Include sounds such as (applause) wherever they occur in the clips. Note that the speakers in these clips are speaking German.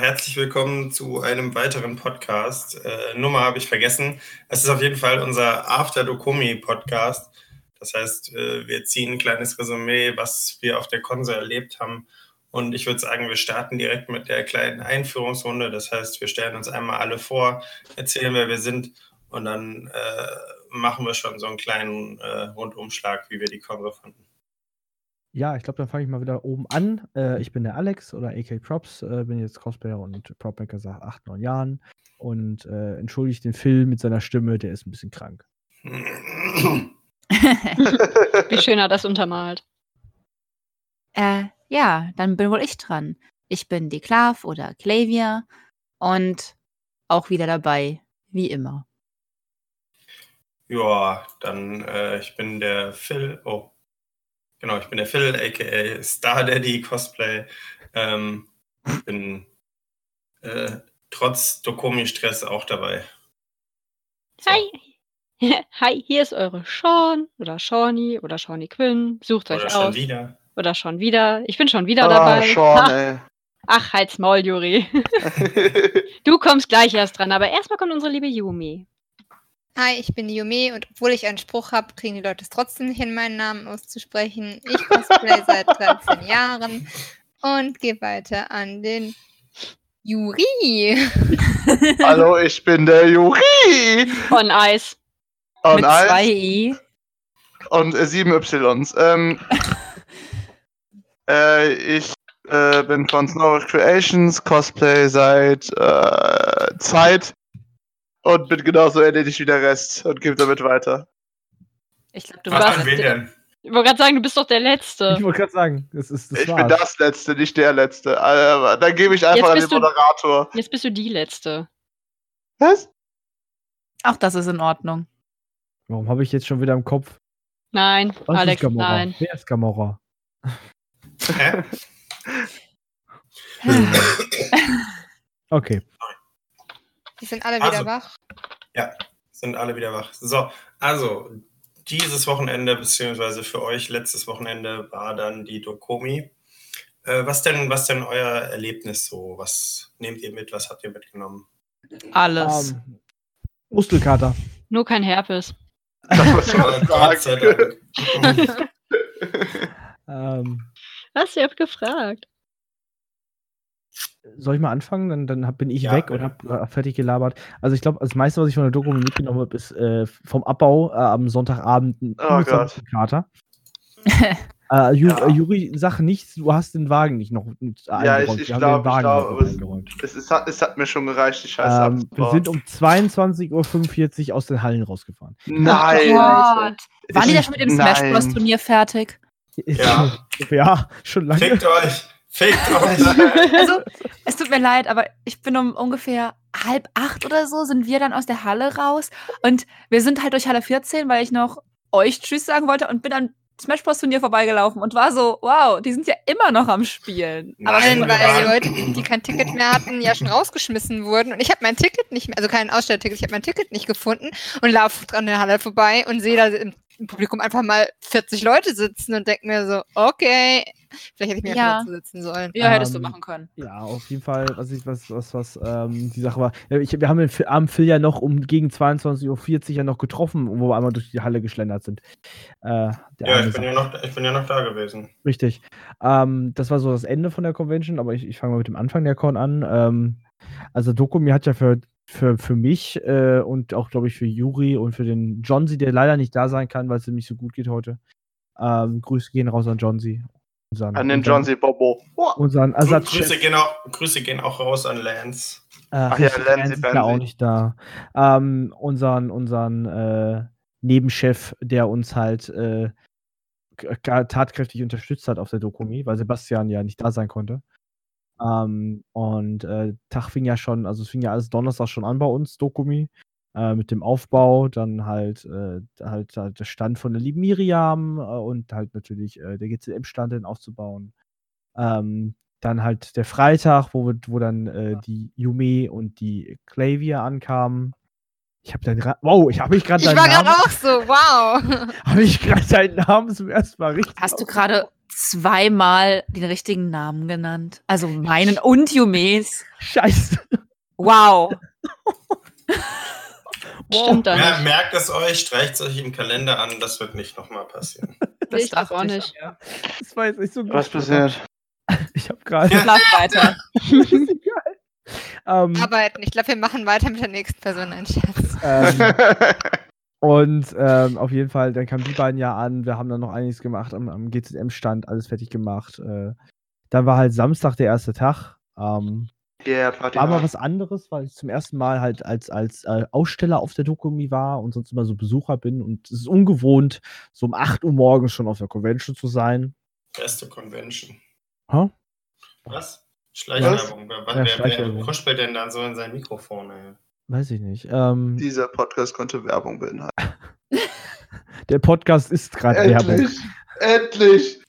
herzlich willkommen zu einem weiteren Podcast. Äh, Nummer habe ich vergessen. Es ist auf jeden Fall unser After Dokomi Podcast. Das heißt, äh, wir ziehen ein kleines Resümee, was wir auf der Konso erlebt haben. Und ich würde sagen, wir starten direkt mit der kleinen Einführungsrunde. Das heißt, wir stellen uns einmal alle vor, erzählen, wer wir sind und dann äh, machen wir schon so einen kleinen äh, Rundumschlag, wie wir die Konso fanden. Ja, ich glaube, dann fange ich mal wieder oben an. Äh, ich bin der Alex oder AK Props, äh, bin jetzt Cosplayer und Propmaker seit acht, neun Jahren und äh, entschuldige den Phil mit seiner Stimme, der ist ein bisschen krank. (laughs) (laughs) Wie schön hat das untermalt. Äh, ja, dann bin wohl ich dran. Ich bin die Klav oder Clavia und auch wieder dabei, wie immer. Ja, dann äh, ich bin der Phil. Oh, Genau, ich bin der Phil, aka Star Daddy Cosplay. Ähm, bin äh, trotz Dokomi-Stress auch dabei. So. Hi. (laughs) Hi, hier ist eure Sean oder Shawnee oder Shawnee Quinn. Sucht oder euch schon aus. wieder. Oder schon wieder. Ich bin schon wieder Ah, dabei. Sean, Ach, ey. ach, halt's Maul, Juri. (laughs) (laughs) du kommst gleich erst dran, aber erstmal kommt unsere liebe Yumi. Hi, ich bin die Yume und obwohl ich einen Spruch habe, kriegen die Leute es trotzdem nicht hin, meinen Namen auszusprechen. Ich cosplay (laughs) seit 13 Jahren und gehe weiter an den Juri. (laughs) Hallo, ich bin der Juri. On Eis. Und, Mit eins zwei I. und äh, sieben Ys. Ähm, (laughs) äh, ich äh, bin von Snow Creations, Cosplay seit äh, Zeit und bin genauso erledigt wie der Rest und gebe damit weiter. Ich glaube, du Was warst Was wen denn? Ich wollte gerade sagen, du bist doch der Letzte. Ich wollte gerade sagen, das ist das ich bin war's. das Letzte, nicht der Letzte. Dann gebe ich einfach Jetzt an den bist du- Moderator. Jetzt bist du die Letzte. Was? Auch das ist in Ordnung. Warum habe ich jetzt schon wieder im Kopf? Nein, Was Alex, nein. Wer ist Gamora? Hä? (laughs) Okay. Die sind alle wieder Also. wach. Sind alle wieder wach. So, also dieses Wochenende, beziehungsweise für euch letztes Wochenende war dann die Dokomi. Äh, was denn, was denn euer Erlebnis so? Was nehmt ihr mit? Was habt ihr mitgenommen? Alles. Ähm, Muskelkater. Nur kein Herpes. (laughs) Das muss ich auch sagen. (laughs) Ähm, Was? Ihr habt gefragt. Soll ich mal anfangen? Dann, dann bin ich Ja, weg und habe fertig gelabert. Also ich glaube, das meiste, was ich von der Doku mitgenommen habe, ist äh, vom Abbau äh, am Sonntagabend ein Oh. Muskelkater. (laughs) Äh, Ju Ja. äh, Juri, sag nicht, du hast den Wagen nicht noch mit eingeräumt. ich ich Wagen glaub, es- eingeräumt. Es, ist, es hat mir schon gereicht, die Scheiße Ähm, wir sind um 22.45 Uhr aus den Hallen rausgefahren. Nein! Gott. Waren die da schon mit dem. Smash Bros. Turnier fertig? (laughs) Ja. ja, schon lange. Fickt euch! Euch! (laughs) Also, (laughs) es tut mir leid, aber ich bin um ungefähr halb acht oder so, sind wir dann aus der Halle raus. Und wir sind halt durch Halle 14, weil ich noch euch Tschüss sagen wollte und bin am Smash Bros. Turnier vorbeigelaufen und war so, wow, die sind ja immer noch am Spielen. Aber Nein, wenn, wir weil die Leute, die kein Ticket mehr hatten, ja schon rausgeschmissen wurden. Und ich habe mein Ticket nicht mehr, also kein Ausstellticket, ich habe mein Ticket nicht gefunden und laufe dran der Halle vorbei und sehe da im, im Publikum einfach mal 40 Leute sitzen und denke mir so, okay, vielleicht hätte ich mir Ja. einfach dazu sitzen sollen. Ja, hättest du Ähm, machen können. Ja, auf jeden Fall, was ich, was, was, was, ähm, die Sache war. Ich, wir haben den Abend Phil ja noch um gegen 22.40 Uhr ja noch getroffen, wo wir einmal durch die Halle geschlendert sind. Äh, der Ja, ich bin ja, noch, ich bin ja noch da gewesen. Richtig. Ähm, das war so das Ende von der Convention, aber ich, ich fange mal mit dem Anfang der Con an. Ähm, also Dokumi hat ja für, für, für mich äh, und auch, glaube ich, für Juri und für den Johnsy, der leider nicht da sein kann, weil es ihm nicht so gut geht heute. Ähm, Grüße gehen raus an Johnsy. Unseren, An den unseren- John C. Bobo. Oh, Unseren Grüße Ersatzchef. gehen, auch, Grüße gehen auch raus an Lance. Äh, Ach ja, Lance ist ja auch nicht da. Ähm, unseren unseren äh, Nebenchef, der uns halt äh, tatkräftig unterstützt hat auf der Dokumi, weil Sebastian ja nicht da sein konnte. Ähm, und äh, Tag fing ja schon, also es fing ja alles Donnerstag schon an bei uns, Dokumi, äh, mit dem Aufbau, dann halt, äh, halt, halt der Stand von der lieben Miriam äh, und halt natürlich äh, der GCM-Stand den aufzubauen. Ähm, dann halt der Freitag, wo, wo dann äh, die Yume und die Clavia ankamen. Ich habe dann, wow, ich habe mich gerade Ich deinen war gerade Namen, auch so, wow. (laughs) habe ich gerade deinen Namen zum ersten Mal richtig. Hast du gerade zweimal den richtigen Namen genannt. Also meinen und Yumes. Scheiße. Wow. (laughs) Stimmt da Ja, merkt es euch, streicht es euch im Kalender an, das wird nicht nochmal passieren. (laughs) Ich das dachte auch nicht. Ja. Das war jetzt nicht so gut. Was passiert? Ich habe gerade. Ja. Schlaf weiter. Ähm, Arbeiten. Ich glaube, wir machen weiter mit der nächsten Person. Ein Scherz. ähm, und ähm, auf jeden Fall, dann kamen die beiden ja an. Wir haben dann noch einiges gemacht am, am GZM-Stand, alles fertig gemacht. Äh, dann war halt Samstag der erste Tag. Ähm, yeah, Party war mal was anderes, weil ich zum ersten Mal halt als, als äh, Aussteller auf der Dokumi war und sonst immer so Besucher bin. Und es ist ungewohnt, so um 8 Uhr morgens schon auf der Convention zu sein. Beste Convention. Hä? Was? Schleichwerbung. Wer, Ja, wer, wer kuschelt denn dann so in sein Mikrofon? Ey? Weiß ich nicht. Ähm, Dieser Podcast konnte Werbung beinhalten. (laughs) der Podcast ist gerade Werbung. Endlich! Endlich!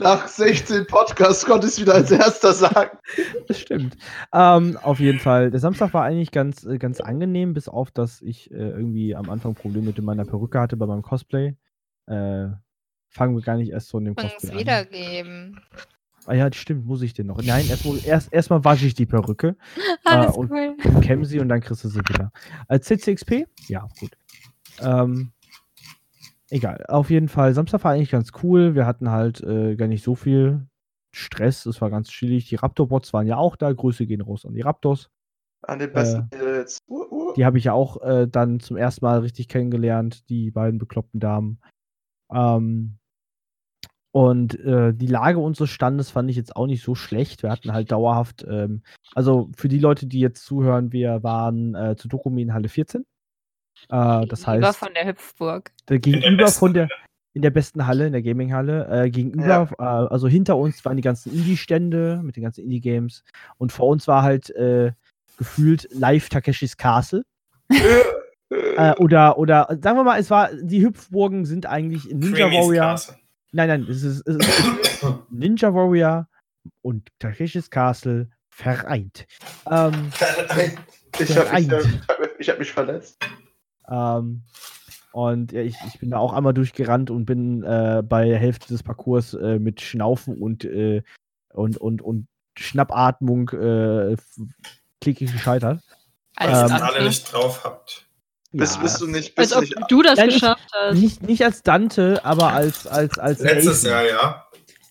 Nach 16 Podcasts konnte ich es wieder als erster sagen. (laughs) Das stimmt. Ähm, auf jeden Fall. Der Samstag war eigentlich ganz, äh, ganz angenehm, bis auf, dass ich äh, irgendwie am Anfang Probleme mit meiner Perücke hatte bei meinem Cosplay. Äh, fangen wir gar nicht erst von dem Uns Cosplay an. wiedergeben. Ah ja, stimmt, muss ich den noch. Nein, erstmal erst, erstmal wasche ich die Perücke, (laughs) Alles und- cool. kämme sie und dann kriegst du sie wieder. Als CCXP? Ja, gut. Ähm, egal. Auf jeden Fall, Samstag war eigentlich ganz cool. Wir hatten halt äh, gar nicht so viel Stress. Es war ganz chillig. Die Raptor-Bots waren ja auch da. Grüße gehen raus an die Raptors. An den besten Mädels. Uh, uh. Die habe ich ja auch äh, dann zum ersten Mal richtig kennengelernt, die beiden bekloppten Damen. Ähm, und äh, die Lage unseres Standes fand ich jetzt auch nicht so schlecht. Wir hatten halt dauerhaft, ähm, also für die Leute, die jetzt zuhören, wir waren äh, zu Dokumi in Halle 14. Äh, das Gegenüber heißt, von der Hüpfburg. der gegenüber von der, in der besten Halle, in der Gaming-Halle, äh, gegenüber, äh, also hinter uns waren die ganzen Indie-Stände mit den ganzen Indie-Games und vor uns war halt äh, gefühlt live Takeshis Castle. (laughs) Äh, oder, oder sagen wir mal, es war, die Hüpfburgen sind eigentlich Ninja Creamy's Warrior. Castle. Nein, nein, es ist, es ist (coughs) Ninja Warrior und Takeshis Castle vereint. Ähm, Ich habe mich, Vereint. ich hab mich verletzt. ähm, und ja, ich, ich bin da auch einmal durchgerannt und bin äh, bei der Hälfte des Parcours äh, mit Schnaufen und, äh, und, und, und Schnappatmung äh, klickig gescheitert. Weil ihr Ähm, alle nicht drauf habt. Bist, Ja, bist du nicht, Als bist ob nicht du das Ja, nicht- geschafft hast. nicht, nicht als Dante, aber als, als, als Letztes Nathan. Jahr, ja.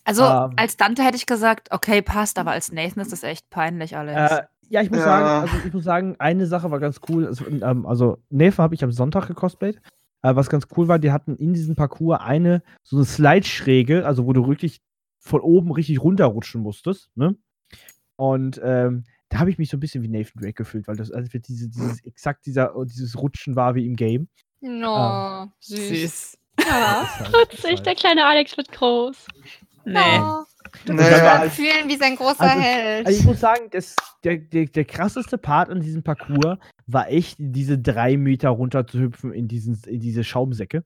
Also Ähm. als Dante hätte ich gesagt, okay, passt, aber als Nathan ist das echt peinlich alles. Äh, ja, ich muss Ja. sagen, also ich muss sagen, eine Sache war ganz cool. Also, ähm, also Neva habe ich am Sonntag gecosplayt. Äh, was ganz cool war, die hatten in diesem Parcours eine so eine Slide-Schräge, also wo du wirklich von oben richtig runterrutschen musstest. Ne? Und ähm, da habe ich mich so ein bisschen wie Nathan Drake gefühlt, weil das also diese, dieses exakt dieser, dieses Rutschen war wie im Game. No, Ah. süß. Ja, (laughs) das ist witzig, der kleine Alex wird groß. nee. Oh, du Nee. musst Ja. mal fühlen wie sein großer Also- Held. Also ich muss sagen, das, der, der, der krasseste Part an diesem Parcours war echt, diese drei Meter runter zu hüpfen in, diesen, in diese Schaumsäcke.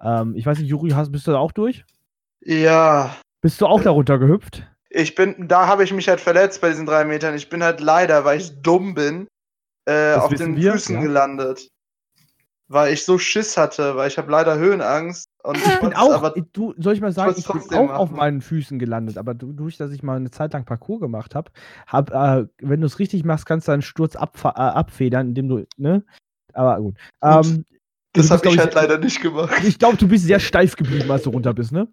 Ähm, ich weiß nicht, Juri, hast, bist du da auch durch? Ja. Bist du auch da runter gehüpft? Ich bin, da habe ich mich halt verletzt bei diesen drei Metern. Ich bin halt leider, weil ich dumm bin, äh, auf den wir, Füßen ja. gelandet. Weil ich so Schiss hatte, weil ich habe leider Höhenangst. Und Ich bin auch, aber du, soll ich mal sagen, wollt's ich bin auch auf machen. meinen Füßen gelandet, aber du, durch, dass ich mal eine Zeit lang Parcours gemacht habe, hab, äh, wenn du es richtig machst, kannst du einen Sturz abfa- äh, abfedern, indem du, ne? Aber gut. Ähm, das habe ich halt leider nicht gemacht. Ich glaube, du bist sehr steif geblieben, als du runter bist, ne?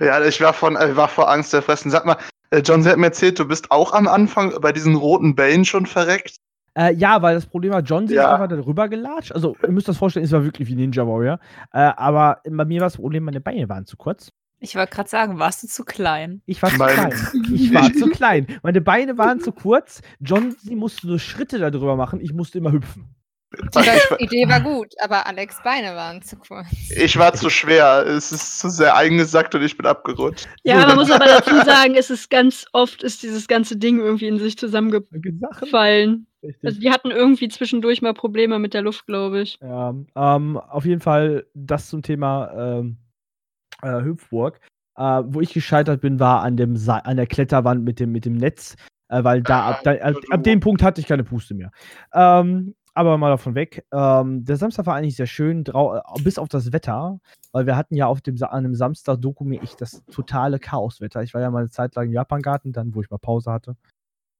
Ja, ich war, von, äh, war vor Angst erfressen. Sag mal, äh, John, sie hat mir erzählt, du bist auch am Anfang bei diesen roten Bällen schon verreckt. Äh, ja, weil das Problem war, John sie Ja. ist einfach darüber gelatscht. Also, ihr müsst das vorstellen, es war wirklich wie Ninja Warrior. Äh, aber bei mir war das Problem, meine Beine waren zu kurz. Ich wollte gerade sagen, warst du zu klein? Ich war zu Mein- klein. Ich war zu klein. Meine Beine waren zu kurz. John, sie musste so Schritte darüber machen. Ich musste immer hüpfen. Die Idee war gut, aber Alex Beine waren zu kurz. Ich war zu schwer. Es ist zu sehr eingesackt und ich bin abgerutscht. Ja, man muss aber dazu sagen, es ist ganz oft ist dieses ganze Ding irgendwie in sich zusammengefallen. Richtig. Also die hatten irgendwie zwischendurch mal Probleme mit der Luft, glaube ich. Ja, ähm, auf jeden Fall das zum Thema ähm, äh, Hüpfburg. Äh, wo ich gescheitert bin, war an, dem Sa an der Kletterwand mit dem, mit dem Netz, äh, weil da ab, da, ab, ab dem Punkt hatte ich keine Puste mehr. Ähm, aber mal davon weg. Ähm, der Samstag war eigentlich sehr schön, äh, bis auf das Wetter, weil wir hatten ja auf dem, an einem Samstag Dokumi echt das totale Chaoswetter. Ich war ja mal eine Zeit lang im Japangarten, dann, wo ich mal Pause hatte.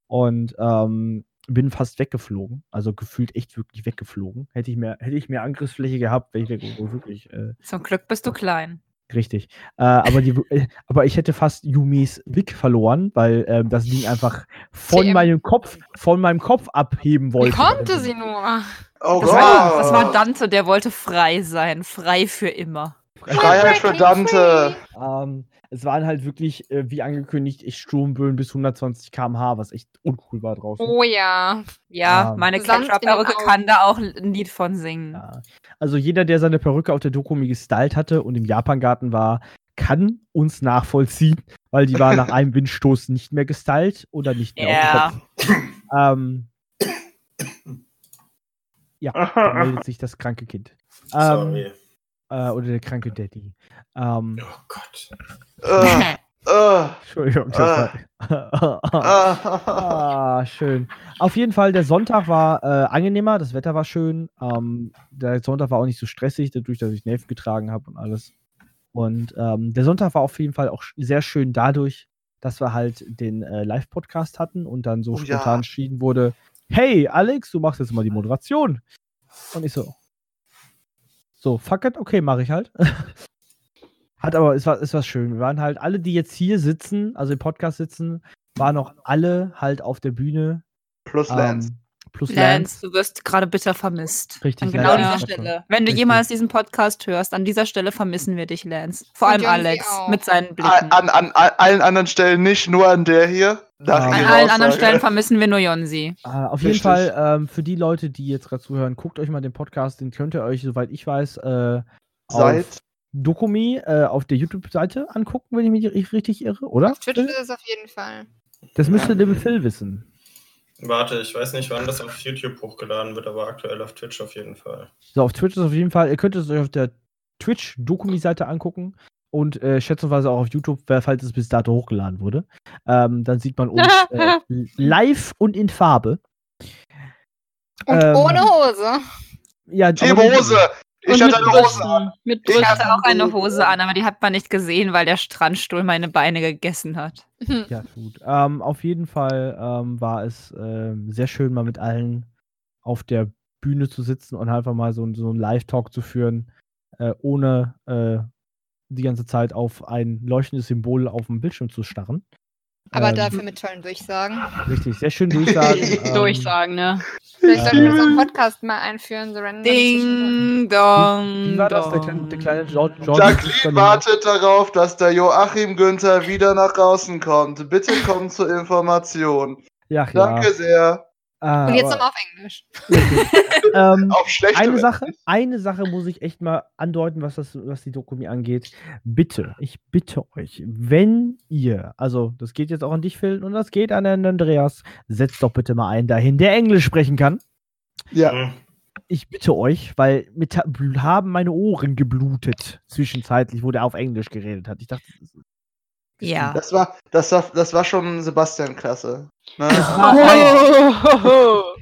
Und ähm, bin fast weggeflogen. Also gefühlt echt wirklich weggeflogen. Hätte ich mehr, hätte ich mehr Angriffsfläche gehabt, wäre ich wirklich äh, Zum Glück bist du klein. Richtig. Äh, aber, die, äh, aber ich hätte fast Yumis Blick verloren, weil ähm, das Ding einfach von TM. meinem Kopf, von meinem Kopf abheben Wie wollte. konnte sie nur? Oh Das Gott. war, das war Dante, der wollte frei sein. Frei für immer. Freiheit für Dante. Ähm, es waren halt wirklich, äh, wie angekündigt, echt Sturmböen bis 120 km/h, was echt uncool war draußen. Oh ja. Ja, Ah. meine Ketchup-Perücke kann da auch ein Lied von singen. Ja. Also jeder, der seine Perücke auf der Dokumi gestylt hatte und im Japangarten war, kann uns nachvollziehen, weil die war nach (laughs) einem Windstoß nicht mehr gestylt oder nicht mehr Ja. auf dem Kopf. Ähm, (coughs) ja, da meldet sich das kranke Kind. Ähm, Sorry. Äh, oder der kranke Daddy. Ähm, Oh Gott. Äh, äh, (laughs) Entschuldigung, äh. (laughs) Ah, schön. Auf jeden Fall, der Sonntag war äh, angenehmer, das Wetter war schön. Ähm, der Sonntag war auch nicht so stressig, dadurch, dass ich Nelf getragen habe und alles. Und ähm, der Sonntag war auf jeden Fall auch sehr schön dadurch, dass wir halt den äh, Live-Podcast hatten und dann so Oh ja. spontan entschieden wurde: Hey, Alex, du machst jetzt mal die Moderation. Und ich so: So, fuck it, okay, mache ich halt. (laughs) Hat aber, es war, es war schön. Wir waren halt alle, die jetzt hier sitzen, also im Podcast sitzen, waren auch alle halt auf der Bühne. Plus Lance. Ähm, plus Lance. Lance, du wirst gerade bitter vermisst. Richtig, An genau Lance dieser ist Stelle. Wenn du Richtig. jemals diesen Podcast hörst, an dieser Stelle vermissen wir dich, Lance. Vor allem Alex mit seinen An, Blicken. an, an allen anderen Stellen nicht, nur an der hier. Nach Ah. An allen anderen Aussage. Stellen (laughs) vermissen wir nur Jonsi. Äh, auf jeden. Fall, ähm, für die Leute, die jetzt gerade zuhören, guckt euch mal den Podcast, den könnt ihr euch, soweit ich weiß, äh, Seit auf Dokumi äh, auf der YouTube-Seite angucken, wenn ich mich ri- richtig irre, oder? Auf Twitch ist es auf jeden Fall. Das müsste Little Phil wissen. Warte, ich weiß nicht, wann das auf YouTube hochgeladen wird, aber aktuell auf Twitch auf jeden Fall. So, auf Twitch ist auf jeden Fall, ihr könnt es euch auf der Twitch-Dokumi-Seite angucken und äh, schätzungsweise auch auf YouTube, falls es bis dato hochgeladen wurde. Ähm, dann sieht man uns (laughs) äh, live und in Farbe. Und Ähm, ohne Hose. Ja, aber- Hose. Ich Und hatte eine Hose an. Mit Ich hatte auch eine Hose an, aber die hat man nicht gesehen, weil der Strandstuhl meine Beine gegessen hat. Hm. Ja, gut. Ähm, auf jeden Fall ähm, war es ähm, sehr schön, mal mit allen auf der Bühne zu sitzen und einfach mal so, so einen Live-Talk zu führen, äh, ohne äh, die ganze Zeit auf ein leuchtendes Symbol auf dem Bildschirm zu starren. Aber Ähm, dafür mit tollen Durchsagen. Richtig, sehr schön durchsagen. (laughs) ähm, Durchsagen, ne? Vielleicht sollten wir so einen Podcast mal einführen, so random. Ding, dong. Wie war das, der kleine, der kleine George? George Jacqueline wartet darauf, dass der Joachim Günther wieder nach draußen kommt. Bitte komm zur Information. Ja, ja. Danke sehr. Ah, Und jetzt aber- nochmal auf Englisch. (laughs) ähm, Auf schlechte eine. Sache, eine Sache muss ich echt mal andeuten, was das, was die Dokumi angeht. Bitte, ich bitte euch, wenn ihr, also das geht jetzt auch an dich, Phil, und das geht an den Andreas, setzt doch bitte mal einen dahin, der Englisch sprechen kann. Ja. Hm. Ich bitte euch, weil mit haben meine Ohren geblutet zwischenzeitlich, wo der auf Englisch geredet hat. Ich dachte, das ist- Ja. Das war, das war, das war schon Sebastian-Klasse. Ne? (laughs) es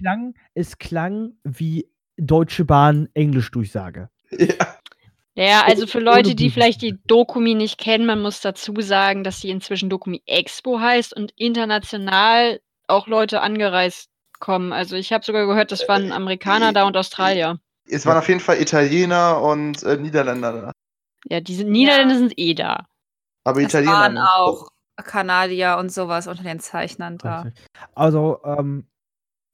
klang, es klang wie Deutsche Bahn Englisch-Durchsage. ja. Ja, also für Leute, die vielleicht die Dokumi nicht kennen, man muss dazu sagen, dass sie inzwischen Dokumi Expo heißt und international auch Leute angereist kommen. Also ich habe sogar gehört, das waren Amerikaner da und Australier. Es waren auf jeden Fall Italiener und äh, Niederländer da. Ja, diese Niederländer sind eh da. Aber Es Italiener. waren nicht. auch Kanadier und sowas unter den Zeichnern da. Also, ähm,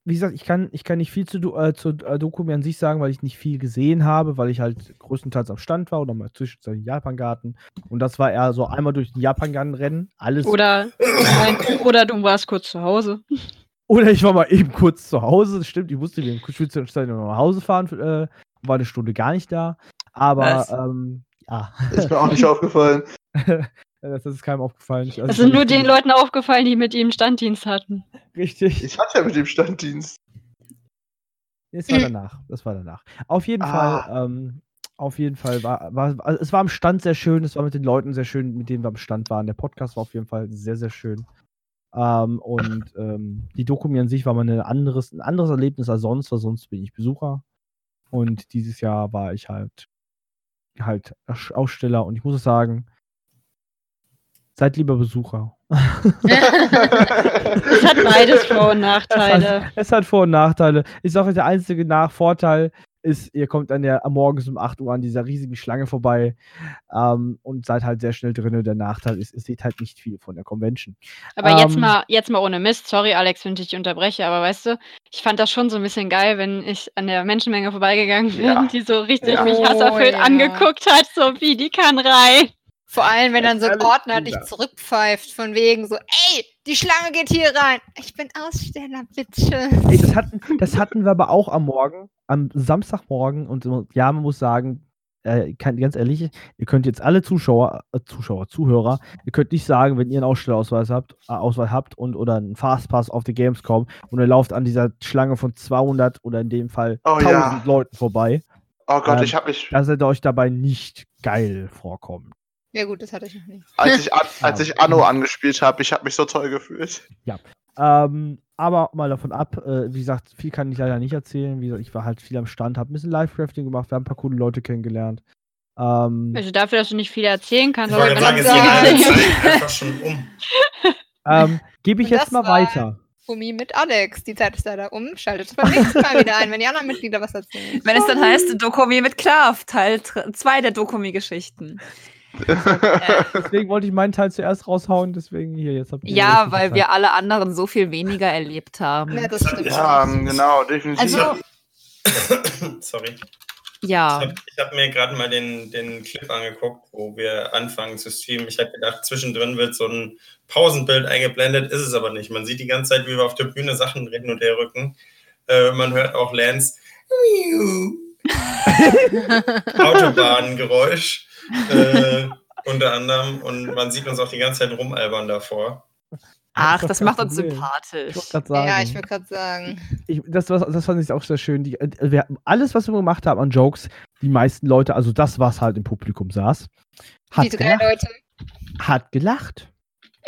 wie gesagt, ich kann, ich kann nicht viel zu, äh, zu äh, Dokumi an sich sagen, weil ich nicht viel gesehen habe, weil ich halt größtenteils am Stand war oder mal zwischenzeitlich im Japangarten. Und das war eher so einmal durch den Japangarten rennen, alles. Oder, oder du warst kurz zu Hause. Oder ich war mal eben kurz zu Hause, das stimmt, ich musste wegen Zwischenzeit noch nach Hause fahren, äh, war eine Stunde gar nicht da. Aber, ähm, ja, Ist mir auch nicht aufgefallen. (laughs) das ist keinem aufgefallen. Also Das sind nur den Leuten aufgefallen, die mit ihm Standdienst hatten. Richtig. Ich hatte ja mit dem Standdienst. Das war danach. Das war danach. Auf jeden Ah. Fall, ähm, auf jeden Fall war, war, also es war am Stand sehr schön, es war mit den Leuten sehr schön, mit denen wir am Stand waren. Der Podcast war auf jeden Fall sehr, sehr schön. Ähm, und ähm, die Dokumi an sich war mal ein anderes, ein anderes Erlebnis als sonst, weil sonst bin ich Besucher. Und dieses Jahr war ich halt halt Aus- Aussteller und ich muss sagen, seid lieber Besucher. Es hat (laughs) beides Vor- und Es Nachteile. hat, es hat Vor- und Nachteile. Sage euch, der einzige Nach Vorteil ist, ihr kommt an der am morgens um 8 Uhr an dieser riesigen Schlange vorbei ähm, und seid halt sehr schnell drin. Der Nachteil ist, ihr seht halt nicht viel von der Convention. Aber jetzt Ähm, mal, jetzt mal ohne Mist. Sorry, Alex, wenn ich dich unterbreche, aber weißt du, ich fand das schon so ein bisschen geil, wenn ich an der Menschenmenge vorbeigegangen bin, Ja. die so richtig Ja. mich Oh, hasserfüllt ja. angeguckt hat, so wie die kann rein. Vor allem, wenn dann so ein Ordner dich zurückpfeift, von wegen so, ey, die Schlange geht hier rein. Ich bin Aussteller, bitte. Ey, das, hatten, das hatten wir aber auch am Morgen, am Samstagmorgen. Und ja, man muss sagen, äh, kann, ganz ehrlich, ihr könnt jetzt alle Zuschauer, äh, Zuschauer, Zuhörer, ihr könnt nicht sagen, wenn ihr einen Ausstellerausweis habt, äh, Ausweis habt und oder einen Fastpass auf die Gamescom und ihr lauft an dieser Schlange von 200 oder in dem Fall Oh 1000 ja. Leuten vorbei, Oh Gott, Ähm, ich habe mich, dass ihr euch dabei nicht geil vorkommen. Ja gut, das hatte ich noch nicht. als ich, (laughs) an- als ich Anno angespielt habe, ich habe mich so toll gefühlt. Ähm, aber mal davon ab, äh, wie gesagt, viel kann ich leider nicht erzählen. Wie gesagt, ich war halt viel am Stand, habe ein bisschen Live-Crafting gemacht, wir haben ein paar coole Leute kennengelernt. Ähm, Also dafür, dass du nicht viel erzählen Ich kannst, wollte aber sagen, wenn es Zeit einfach schon um. (laughs) ähm, Gebe ich Und jetzt das mal war- weiter. Gummi mit Alex. Die Zeit ist leider um. Schaltet beim nächsten Mal wieder ein, wenn die anderen Mitglieder was erzählen. Wenn es dann heißt Dokumi mit Klav, Teil 2 der Dokumi-Geschichten. (laughs) Deswegen wollte ich meinen Teil zuerst raushauen, deswegen hier, jetzt habt ihr Ja, weil Zeit. wir alle anderen so viel weniger erlebt haben. Ja, das stimmt. ja, genau, definitiv. Also, (coughs) Sorry. ja. Ich habe hab mir gerade mal den, den Clip angeguckt, wo wir anfangen zu streamen. Ich habe gedacht, zwischendrin wird so ein Pausenbild eingeblendet, ist es aber nicht. Man sieht die ganze Zeit, wie wir auf der Bühne Sachen hin und her rücken. Äh, man hört auch Lance (laughs) Autobahngeräusch äh, unter anderem und man sieht uns auch die ganze Zeit rumalbern davor. Ach, das kein macht uns Problem. sympathisch. Ich sagen, Ja, ich würde gerade sagen. ich, das, das fand ich auch sehr schön. Die, äh, wir, alles, was wir gemacht haben an Jokes, die meisten Leute, also das, was halt im Publikum saß, hat Die drei gelacht. Leute. Hat gelacht.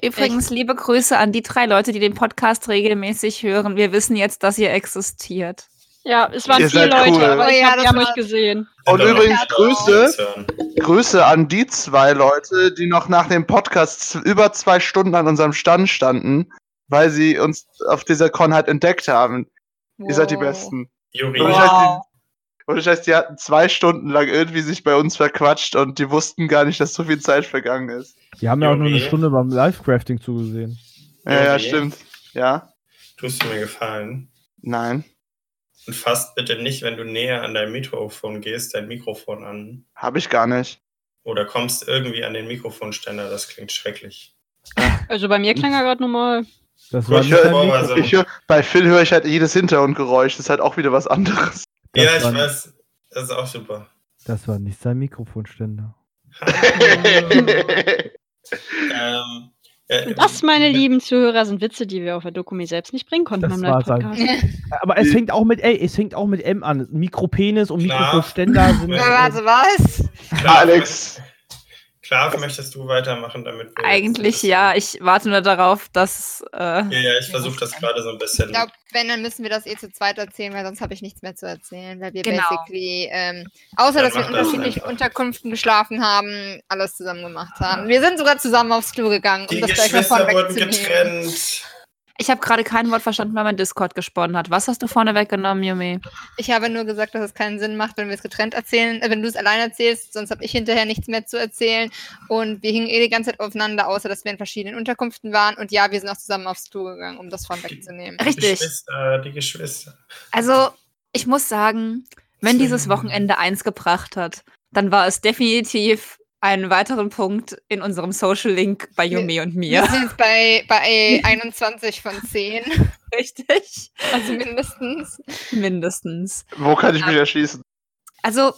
Übrigens, liebe Grüße an die drei Leute, die den Podcast regelmäßig hören. Wir wissen jetzt, dass ihr existiert. Ja, es waren Ihr vier Leute, cool. aber Oh ich ja, hab, das die haben war- euch gesehen. Und übrigens Ja. Grüße. Grüße an die zwei Leute, die noch nach dem Podcast über zwei Stunden an unserem Stand standen, weil sie uns auf dieser Con halt entdeckt haben. Ihr seid die Wow. Besten. Juri, Und ich Wow. heißt, die, und ich heißt, die hatten zwei Stunden lang irgendwie sich bei uns verquatscht und die wussten gar nicht, dass so viel Zeit vergangen ist. Die haben ja auch nur eine. Stunde beim Live-Crafting zugesehen. Ja, ja, stimmt. Ja? tust du mir gefallen. Nein. Und fasst bitte nicht, wenn du näher an dein Mikrofon gehst, dein Mikrofon an. Habe ich gar nicht. Oder kommst irgendwie an den Mikrofonständer, das klingt schrecklich. (laughs) Also bei mir klang er gerade normal. Das war Ich Mikro- ich hör, bei Phil höre ich halt jedes Hintergrundgeräusch. Das ist halt auch wieder was anderes. das ja, ich war, weiß. Das ist auch super. Das war nicht sein Mikrofonständer. (laughs) (laughs) ähm, ja, Das, meine lieben Zuhörer, sind Witze, die wir auf der Dokumi selbst nicht bringen konnten Das war sein- Live-Podcast. Aber es fängt auch mit, ey, es fängt auch mit M an. Mikropenis und Klar. Mikrofonständer sind. (laughs) Äh, Warte, was? Klar, Alex. Klar, möchtest du weitermachen, damit wir. Eigentlich ja. Ich warte nur darauf, dass. Äh, Ja, ja, ich versuche das gerade so ein bisschen. Ich glaube, wenn, dann müssen wir das eh zu zweit erzählen, weil sonst habe ich nichts mehr zu erzählen, weil wir Genau. basically, ähm, außer Dann dass wir in das unterschiedlichen einfach. Unterkünften geschlafen haben, alles zusammen gemacht haben. Wir sind sogar zusammen aufs Klo gegangen, um Die das gleich mal Geschwister wurden getrennt. Ich habe gerade kein Wort verstanden, weil mein Discord gesponnen hat. Was hast du vorne weggenommen, Yumi? Ich habe nur gesagt, dass es keinen Sinn macht, wenn wir es getrennt erzählen, äh, wenn du es allein erzählst, sonst habe ich hinterher nichts mehr zu erzählen. Und wir hingen eh die ganze Zeit aufeinander, außer dass wir in verschiedenen Unterkünften waren. Und ja, wir sind auch zusammen aufs Klo gegangen, um das vorne wegzunehmen. Die Richtig. Geschwister, die Geschwister. Also, ich muss sagen, wenn dieses Wochenende eins gebracht hat, dann war es definitiv einen weiteren Punkt in unserem Social Link bei Yumi und Wir mir. sind jetzt bei, bei (laughs) 21 von 10, Richtig. also mindestens. Mindestens. Wo kann ich mich erschließen? Also,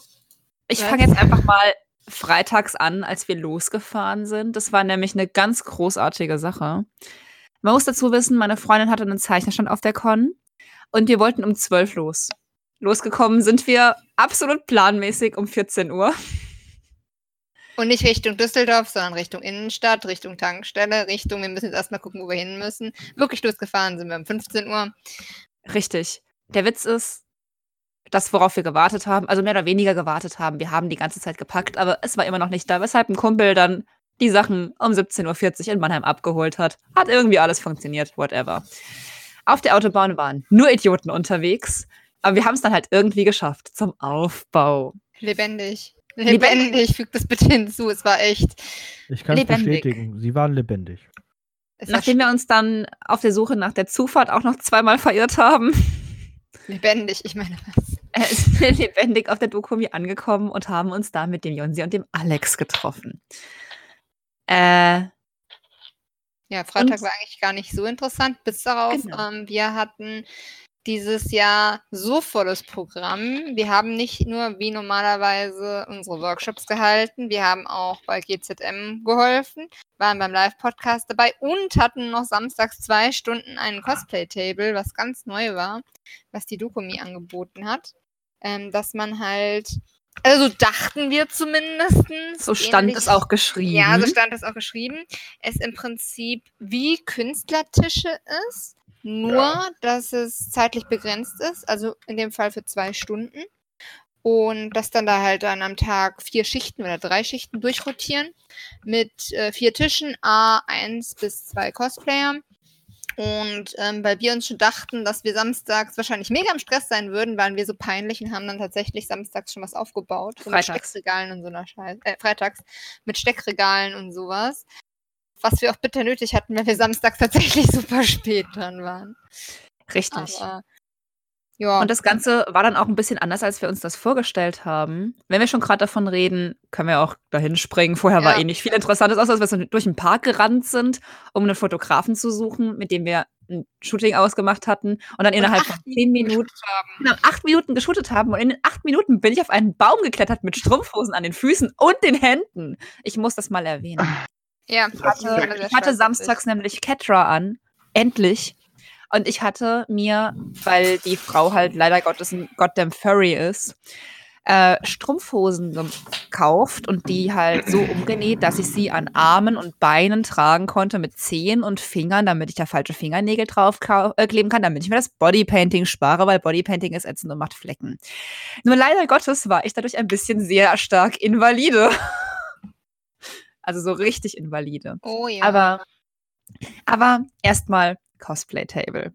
ich fange jetzt einfach mal freitags an, als wir losgefahren sind. Das war nämlich eine ganz großartige Sache. Man muss dazu wissen, meine Freundin hatte einen Zeichnerstand auf der Con und wir wollten um 12 los. Losgekommen sind wir absolut planmäßig um 14 Uhr. Und nicht Richtung Düsseldorf, sondern Richtung Innenstadt, Richtung Tankstelle, Richtung, wir müssen jetzt erstmal gucken, wo wir hin müssen. Wirklich losgefahren sind wir um 15 Uhr. Richtig. Der Witz ist, das, worauf wir gewartet haben, also mehr oder weniger gewartet haben, wir haben die ganze Zeit gepackt, aber es war immer noch nicht da, weshalb ein Kumpel dann die Sachen um 17.40 Uhr in Mannheim abgeholt hat. Hat irgendwie alles funktioniert, whatever. Auf der Autobahn waren nur Idioten unterwegs, aber wir haben es dann halt irgendwie geschafft zum Aufbau. Lebendig. Lebendig. Lebendig, fügt das bitte hinzu. Es war echt. Ich kann es Lebendig. bestätigen. Sie waren lebendig. Es Nachdem wir uns dann auf der Suche nach der Zufahrt auch noch zweimal verirrt haben, lebendig. Ich meine, was? äh, sind wir lebendig auf der Dokumi angekommen und haben uns da mit dem Jonsi und dem Alex getroffen. Äh, Ja, Freitag Und- war eigentlich gar nicht so interessant, bis darauf, Genau. ähm, wir hatten dieses Jahr so volles Programm. Wir haben nicht nur wie normalerweise unsere Workshops gehalten, wir haben auch bei GZM geholfen, waren beim Live-Podcast dabei und hatten noch samstags zwei Stunden einen Cosplay-Table, was ganz neu war, was die Dokumi angeboten hat. Ähm, dass man halt, also dachten wir zumindest. so stand es auch geschrieben. Ja, so stand es auch geschrieben. Es im Prinzip wie Künstlertische ist, nur Ja. dass es zeitlich begrenzt ist, also in dem Fall für zwei Stunden. Und dass dann da halt dann am Tag vier Schichten oder drei Schichten durchrotieren mit äh, vier Tischen, A, eins bis zwei Cosplayer. Und ähm, weil wir uns schon dachten, dass wir samstags wahrscheinlich mega im Stress sein würden, waren wir so peinlich und haben dann tatsächlich samstags schon was aufgebaut. So mit Freitags. Steckregalen und so einer Scheiße. Äh, freitags mit Steckregalen und sowas. Was wir auch bitter nötig hatten, weil wir samstags tatsächlich (laughs) super spät dran waren. Richtig. Aber, ja. Und das Ganze war dann auch ein bisschen anders, als wir uns das vorgestellt haben. Wenn wir schon gerade davon reden, können wir auch dahin springen. Vorher war Ja. eh nicht viel Interessantes, außer dass wir durch den Park gerannt sind, um einen Fotografen zu suchen, mit dem wir ein Shooting ausgemacht hatten und dann innerhalb von acht zehn Minuten, genau, acht Minuten geshootet haben. Und in den acht Minuten bin ich auf einen Baum geklettert mit Strumpfhosen an den Füßen und den Händen. Ich muss das mal erwähnen. Ja, Ich hatte, ich hatte samstags nämlich Ketra an. Endlich. Und ich hatte mir, weil die Frau halt leider Gottes ein goddamn Furry ist, äh, Strumpfhosen gekauft und die halt so umgenäht, dass ich sie an Armen und Beinen tragen konnte mit Zehen und Fingern, damit ich da falsche Fingernägel drauf äh, kleben kann, damit ich mir das Bodypainting spare, weil Bodypainting ist ätzend und macht Flecken. Nur leider Gottes war ich dadurch ein bisschen sehr stark invalide. (laughs) Also so richtig invalide. Oh ja. Aber, aber erstmal Cosplay Table.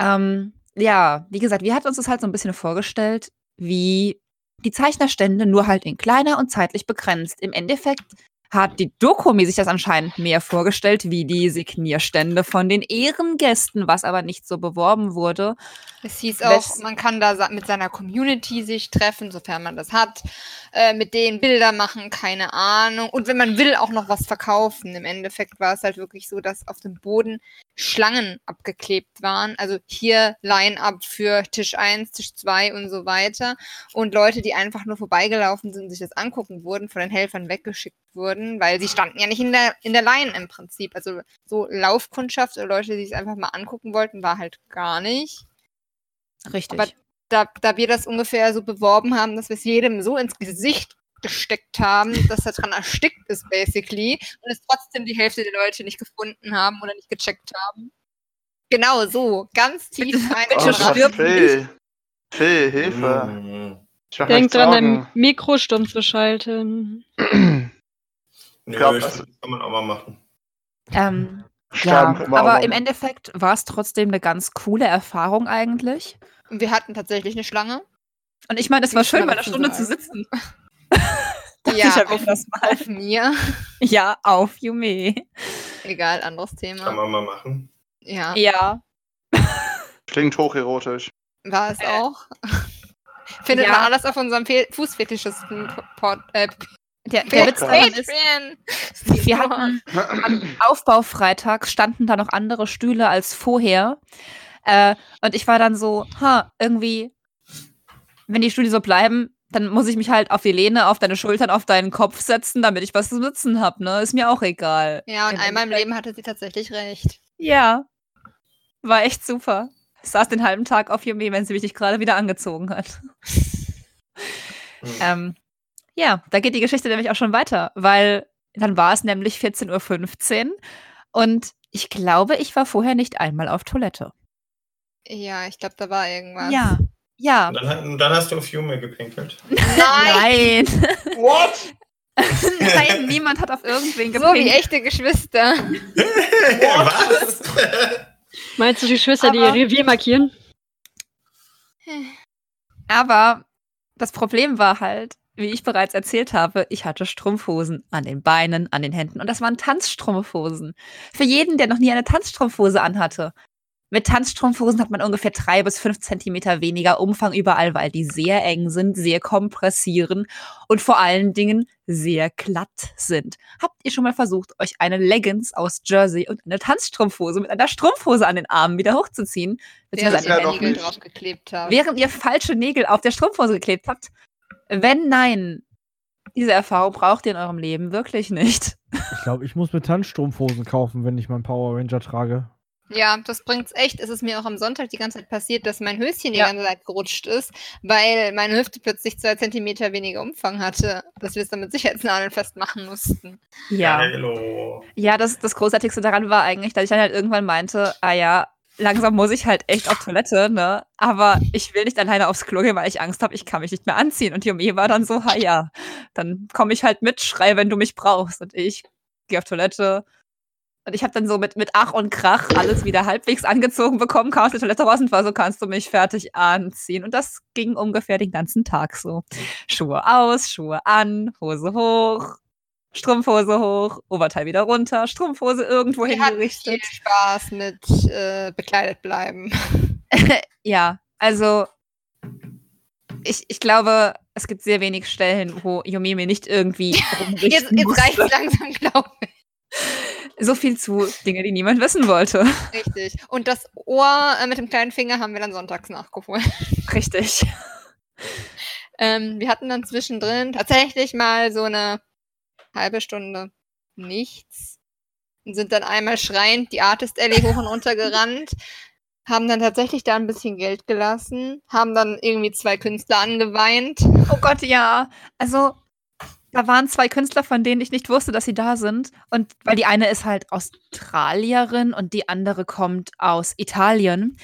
Ähm, ja, wie gesagt, wir hatten uns das halt so ein bisschen vorgestellt, wie die Zeichnerstände, nur halt in kleiner und zeitlich begrenzt. Im Endeffekt hat die Dokumi sich das anscheinend mehr vorgestellt, wie die Signierstände von den Ehrengästen, was aber nicht so beworben wurde. Es hieß auch, man kann da mit seiner Community sich treffen, sofern man das hat, äh, mit denen Bilder machen, keine Ahnung. Und wenn man will, auch noch was verkaufen. Im Endeffekt war es halt wirklich so, dass auf dem Boden Schlangen abgeklebt waren. Also hier Line-up für Tisch 1, Tisch 2 und so weiter. Und Leute, die einfach nur vorbeigelaufen sind und sich das angucken wurden, von den Helfern weggeschickt wurden, weil sie standen ja nicht in der, in der Line im Prinzip. Also so Laufkundschaft oder Leute, die es einfach mal angucken wollten, war halt gar nicht Richtig. Aber- da, da wir das ungefähr so beworben haben, dass wir es jedem so ins Gesicht gesteckt haben, dass er dran erstickt ist, basically, und es trotzdem die Hälfte der Leute nicht gefunden haben oder nicht gecheckt haben. Genau so, ganz tief rein. bitte Oh stirb Phil. Phil, Hilfe. Mhm. Denk dran, dein Mikro stumm zu schalten. (clears throat) Ja, glaub, ich- also- das kann man auch mal machen. ähm, ja, wir auch aber im Endeffekt war es trotzdem eine ganz coole Erfahrung eigentlich. Und wir hatten tatsächlich eine Schlange. Und ich meine, es war schön, mal eine dazu Stunde zu sitzen. (laughs) (laughs) Ja, ich auf, das mal. auf mir. (laughs) Ja, auf Yume. Egal, anderes Kann Thema. man mal machen. Ja, Ja. Klingt hocherotisch. war es auch. Findet ja. man alles auf unserem Fe Fußfetischisten Pod äh, Der, der Witz daran ist, wir hatten am Aufbaufreitag standen da noch andere Stühle als vorher. Äh, und ich war dann so, ha, irgendwie, wenn die Stühle so bleiben, dann muss ich mich halt auf die Lehne, auf deine Schultern, auf deinen Kopf setzen, damit ich was zu sitzen habe, ne? Ist mir auch egal. Ja, und einmal im Endeffekt- Leben hatte sie tatsächlich recht. Ja. War echt super. Ich saß den halben Tag auf Yume, wenn sie mich nicht gerade wieder angezogen hat. (laughs) Ähm, Ja, da geht die Geschichte nämlich auch schon weiter, weil dann war es nämlich 14.15 Uhr und ich glaube, ich war vorher nicht einmal auf Toilette. Ja, ich glaube, da war irgendwas. Ja, ja. Und dann, dann hast du auf Jume gepinkelt. Nein! Nein. (laughs) What? Nein, niemand hat auf irgendwen So wie echte Geschwister. Was? Meinst du die Schwester, die ihr Aber- Revier markieren? Aber das Problem war halt, wie ich bereits erzählt habe, ich hatte Strumpfhosen an den Beinen, an den Händen und das waren Tanzstrumpfhosen. Für jeden, der noch nie eine Tanzstrumpfhose anhatte. Mit Tanzstrumpfhosen hat man ungefähr drei bis fünf Zentimeter weniger Umfang überall, weil die sehr eng sind, sehr kompressieren und vor allen Dingen sehr glatt sind. Habt ihr schon mal versucht, euch eine Leggings aus Jersey und eine Tanzstrumpfhose mit einer Strumpfhose an den Armen wieder hochzuziehen? Während ihr falsche Nägel auf der Strumpfhose geklebt habt? Wenn nein, diese Erfahrung braucht ihr in eurem Leben wirklich nicht. Ich glaube, ich muss mir Tanzstrumpfhosen kaufen, wenn ich meinen Power Ranger trage. Ja, das bringt's echt. Es ist mir auch am Sonntag die ganze Zeit passiert, dass mein Höschen die Ja. ganze Zeit gerutscht ist, weil meine Hüfte plötzlich zwei Zentimeter weniger Umfang hatte, dass wir es dann mit Sicherheitsnadeln festmachen mussten. Hallo. Ja, das, das Großartigste daran war eigentlich, dass ich dann halt irgendwann meinte, ah ja, langsam muss ich halt echt auf Toilette, ne? Aber ich will nicht alleine aufs Klo gehen, weil ich Angst habe, ich kann mich nicht mehr anziehen. Und Yumi war dann so, ha ja, dann komme ich halt mit, schrei, wenn du mich brauchst. Und ich gehe auf Toilette. Und ich habe dann so mit, mit Ach und Krach alles wieder halbwegs angezogen bekommen, kam aus der Toilette raus und war so, kannst du mich fertig anziehen. Und das ging ungefähr den ganzen Tag so. Schuhe aus, Schuhe an, Hose hoch, Strumpfhose hoch, Oberteil wieder runter, Strumpfhose irgendwo Wir hatten hingerichtet. viel Spaß mit äh, bekleidet bleiben. (laughs) Ja, also ich, ich glaube, es gibt sehr wenig Stellen, wo Yumi mir nicht irgendwie (laughs) Jetzt, jetzt reicht musste. langsam, glaube ich. So viel zu Dinge, die niemand wissen wollte. Richtig. Und das Ohr äh, mit dem kleinen Finger haben wir dann sonntags nachgeholt. Richtig. (laughs) Ähm, wir hatten dann zwischendrin tatsächlich mal so eine halbe Stunde nichts. Und sind dann einmal schreiend die Artist Alley hoch und runter gerannt. Haben dann tatsächlich da ein bisschen Geld gelassen. Haben dann irgendwie zwei Künstler angeweint. Oh Gott, ja. Also, da waren zwei Künstler, von denen ich nicht wusste, dass sie da sind. Und weil die eine ist halt Australierin und die andere kommt aus Italien.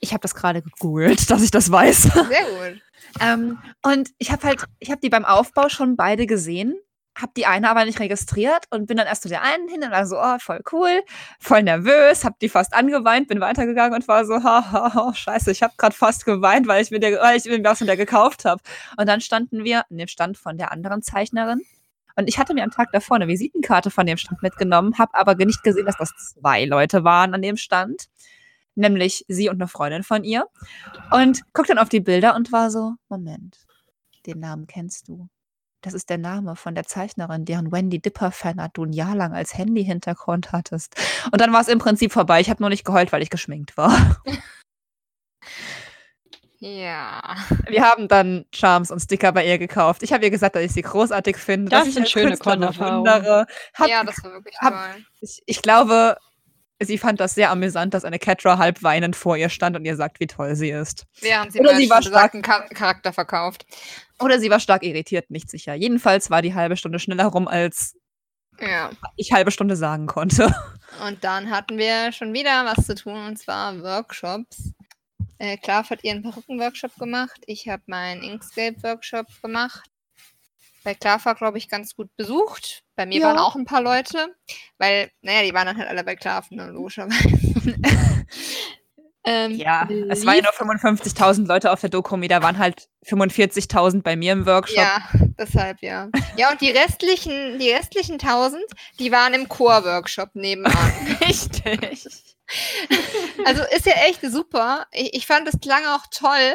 Ich habe das gerade gegoogelt, dass ich das weiß. Sehr gut. (laughs) Ähm, und ich habe halt, ich habe die beim Aufbau schon beide gesehen, habe die eine aber nicht registriert und bin dann erst zu der einen hin und war so, oh, voll cool, voll nervös, habe die fast angeweint, bin weitergegangen und war so, ha, ha, ha scheiße, ich habe gerade fast geweint, weil ich mir, der, weil ich mir was von der gekauft habe. Und dann standen wir an dem Stand von der anderen Zeichnerin. Und ich hatte mir am Tag davor eine Visitenkarte von dem Stand mitgenommen, habe aber nicht gesehen, dass das zwei Leute waren an dem Stand. Nämlich sie und eine Freundin von ihr. Und guck dann auf die Bilder und war so, Moment, den Namen kennst du. Das ist der Name von der Zeichnerin, deren Wendy Dipper-Fanart du ein Jahr lang als Handy-Hintergrund hattest. Und dann war es im Prinzip vorbei. Ich habe nur nicht geheult, weil ich geschminkt war. Ja. Wir haben dann Charms und Sticker bei ihr gekauft. Ich habe ihr gesagt, dass ich sie großartig finde. Das dass ich sind als schöne. Hab, ja, das war wirklich hab- toll. ich, ich glaube, sie fand das sehr amüsant, dass eine Catra halb weinend vor ihr stand und ihr sagt, wie toll sie ist. Während sie Oder sie war Char Charakter verkauft. Oder sie war stark irritiert, nicht sicher. Jedenfalls war die halbe Stunde schneller rum, als Ja. ich halbe Stunde sagen konnte. (laughs) Und dann hatten wir schon wieder was zu tun, und zwar Workshops. Äh, Klav hat ihren Perücken-Workshop gemacht. Ich habe meinen Inkscape-Workshop gemacht. Bei Klav war, glaube ich, ganz gut besucht. Bei mir Ja. waren auch ein paar Leute, weil, naja, die waren dann halt alle bei Klav, ne, logischerweise. (laughs) ähm, Ja, es waren ja nur 55.000 Leute auf der Dokumi, da waren halt 45.000 bei mir im Workshop. Ja, deshalb ja. Ja, und die restlichen, die restlichen 1000, die waren im Chor-Workshop nebenan. (laughs) Richtig. Also ist ja echt super. Ich, ich fand, es klang auch toll,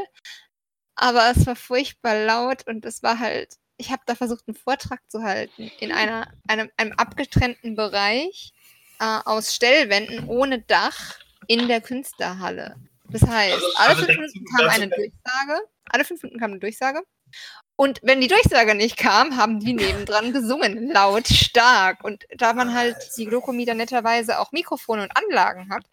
aber es war furchtbar laut und es war halt, ich habe da versucht, einen Vortrag zu halten in einer, einem, einem abgetrennten Bereich äh, aus Stellwänden ohne Dach in der Künstlerhalle. Das heißt, alle Also fünf Minuten kam eine Durchsage, alle fünf Minuten kam eine Durchsage Und wenn die Durchsage nicht kam, haben die nebendran gesungen, laut, stark. Und da man halt die Glokomie dann netterweise auch Mikrofone und Anlagen hat,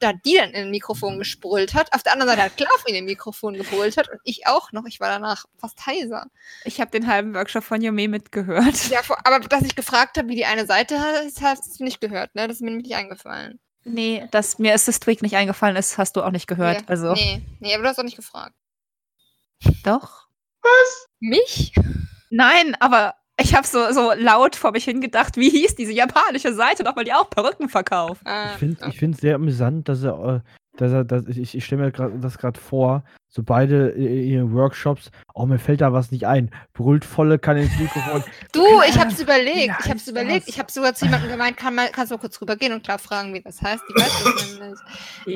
da die dann in ein Mikrofon gesprullt hat, auf der anderen Seite hat Klav in den Mikrofon gebrüllt hat und ich auch noch. Ich war danach fast heiser. Ich habe den halben Workshop von Yome mitgehört. Ja, aber dass ich gefragt habe, wie die eine Seite heißt, hast du nicht gehört, ne? Das ist mir nämlich nicht eingefallen. Nee, dass mir ist das Tweak nicht eingefallen ist, hast du auch nicht gehört. Nee, Also Nee, nee, aber du hast auch nicht gefragt. doch. Mich? Nein, aber ich habe so, so laut vor mich hingedacht, wie hieß diese japanische Seite noch, weil die auch Perücken verkauft. Ah, Ich finde es sehr amüsant, dass er, äh, dass er, dass ich, ich stelle mir grad, das gerade vor, so beide ihre Workshops, oh, mir fällt da was nicht ein, brüllt volle Kanne ins Mikrofon. (laughs) Du, ich hab's überlegt. Ich hab's überlegt. das? Ich habe sogar zu jemandem gemeint, kann mal, kannst du mal kurz rübergehen und klar fragen, wie das heißt. Die weiß das (laughs) nämlich.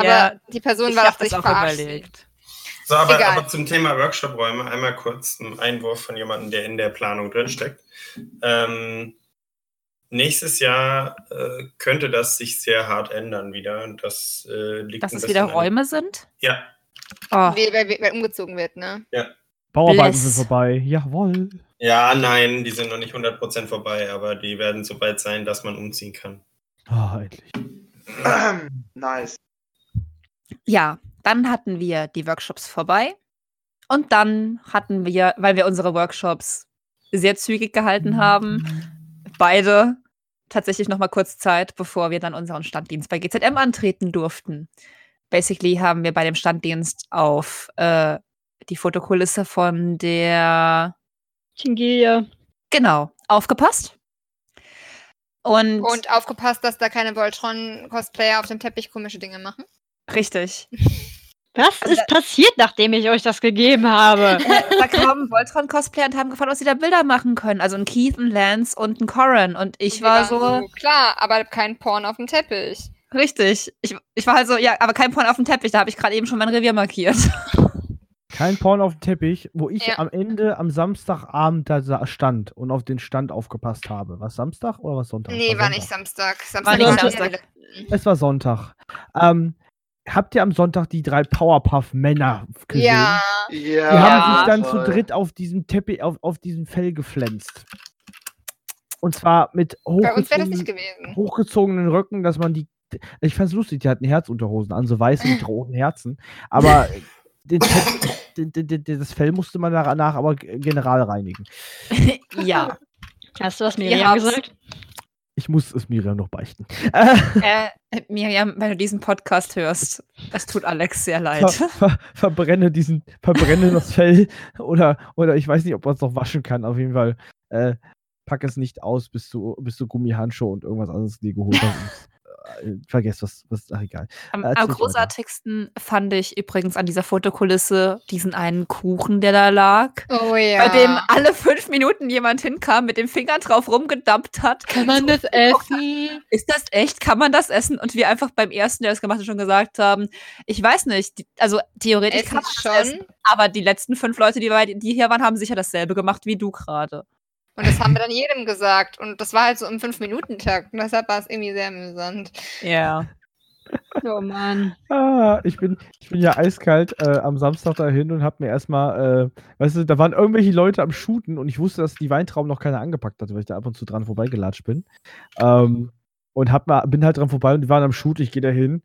Ja, Aber die Person war das auch verarscht. So, aber, aber zum Thema Workshop-Räume einmal kurz ein Einwurf von jemandem, der in der Planung drinsteckt. Ähm, nächstes Jahr äh, könnte das sich sehr hart ändern wieder. Das äh, liegt Dass es wieder an- Räume sind? Ja, Oh, Weil, weil, weil umgezogen wird, ne? Bauarbeiten Bless. sind vorbei. Jawohl. ja, nein, die sind noch nicht 100% vorbei, aber die werden so weit sein, dass man umziehen kann. Ah, endlich. (clears throat) nice. Ja, dann hatten wir die Workshops vorbei. Und dann hatten wir, weil wir unsere Workshops sehr zügig gehalten haben, beide tatsächlich noch mal kurz Zeit, bevor wir dann unseren Standdienst bei GZM antreten durften. Basically haben wir bei dem Standdienst auf äh, die Fotokulisse von der Chingilia. genau aufgepasst. Und, Und aufgepasst, dass da keine Voltron-Cosplayer auf dem Teppich komische Dinge machen. richtig. (laughs) Was ist passiert, nachdem ich euch das gegeben habe? (laughs) Äh, da kamen Voltron-Cosplayer und haben gefragt, ob sie da Bilder machen können. Also ein Keith, ein Lance und ein Corin. Und ich Die war so, Klar, aber kein Porn auf dem Teppich. Richtig. Ich, ich war halt so, ja, aber kein Porn auf dem Teppich. Da habe ich gerade eben schon mein Revier markiert. (laughs) Kein Porn auf dem Teppich, wo ich Ja. am Ende am Samstagabend da stand und auf den Stand aufgepasst habe. Was Samstag oder was Sonntag? Nee, war nicht Samstag. Samstag. War Samstag nicht Samstag. Es war Sonntag. Ähm, habt ihr am Sonntag die drei Powerpuff-Männer gesehen? Ja. Ja. Die haben sich dann toll. zu dritt auf diesem Teppich, auf, auf diesem Fell geflenzt. Und zwar mit Bei uns wäre das hochgezogenen, nicht gewesen. hochgezogenen Röcken, dass man die. Ich fand's lustig, die hatten Herzunterhosen an, so weiße mit roten Herzen. Aber (laughs) den, den, den, den, das Fell musste man danach aber general reinigen. (laughs) ja. Hast du was Miriam gesagt? Ich muss es Miriam noch beichten. Äh, (laughs) Miriam, wenn du diesen Podcast hörst, es tut Alex sehr ver, leid. ver, verbrenne diesen, verbrenne das Fell oder, oder ich weiß nicht, ob man es noch waschen kann. Auf jeden Fall äh, pack es nicht aus, bis du, bis du Gummihandschuhe und irgendwas anderes dir geholt hast. Vergesst was, was, ach egal. Am, am weiter. großartigsten fand ich übrigens an dieser Fotokulisse diesen einen Kuchen, der da lag. Oh ja. Bei dem alle fünf Minuten jemand hinkam, mit dem Finger drauf rumgedampt hat. Kann man das essen? Ist das echt? Kann man das essen? Und wir einfach beim ersten, der das gemacht hat, schon gesagt haben, ich weiß nicht. Die, also theoretisch Essen kann man das schon. essen, aber die letzten fünf Leute, die, bei, die hier waren, haben sicher dasselbe gemacht wie du gerade. Und das haben wir (laughs) dann jedem gesagt. Und das war halt so im Fünf-Minuten-Takt. Und deshalb war es irgendwie sehr amüsant. Ja. Oh Mann. Ah, ich bin, ich bin ja eiskalt äh, am Samstag dahin und hab mir erstmal, äh, weißt du, da waren irgendwelche Leute am Shooten und ich wusste, dass die Weintrauben noch keiner angepackt hatte, weil ich da ab und zu dran vorbeigelatscht bin. Ähm, und hab mal, bin halt dran vorbei und die waren am Shoot, ich gehe da hin,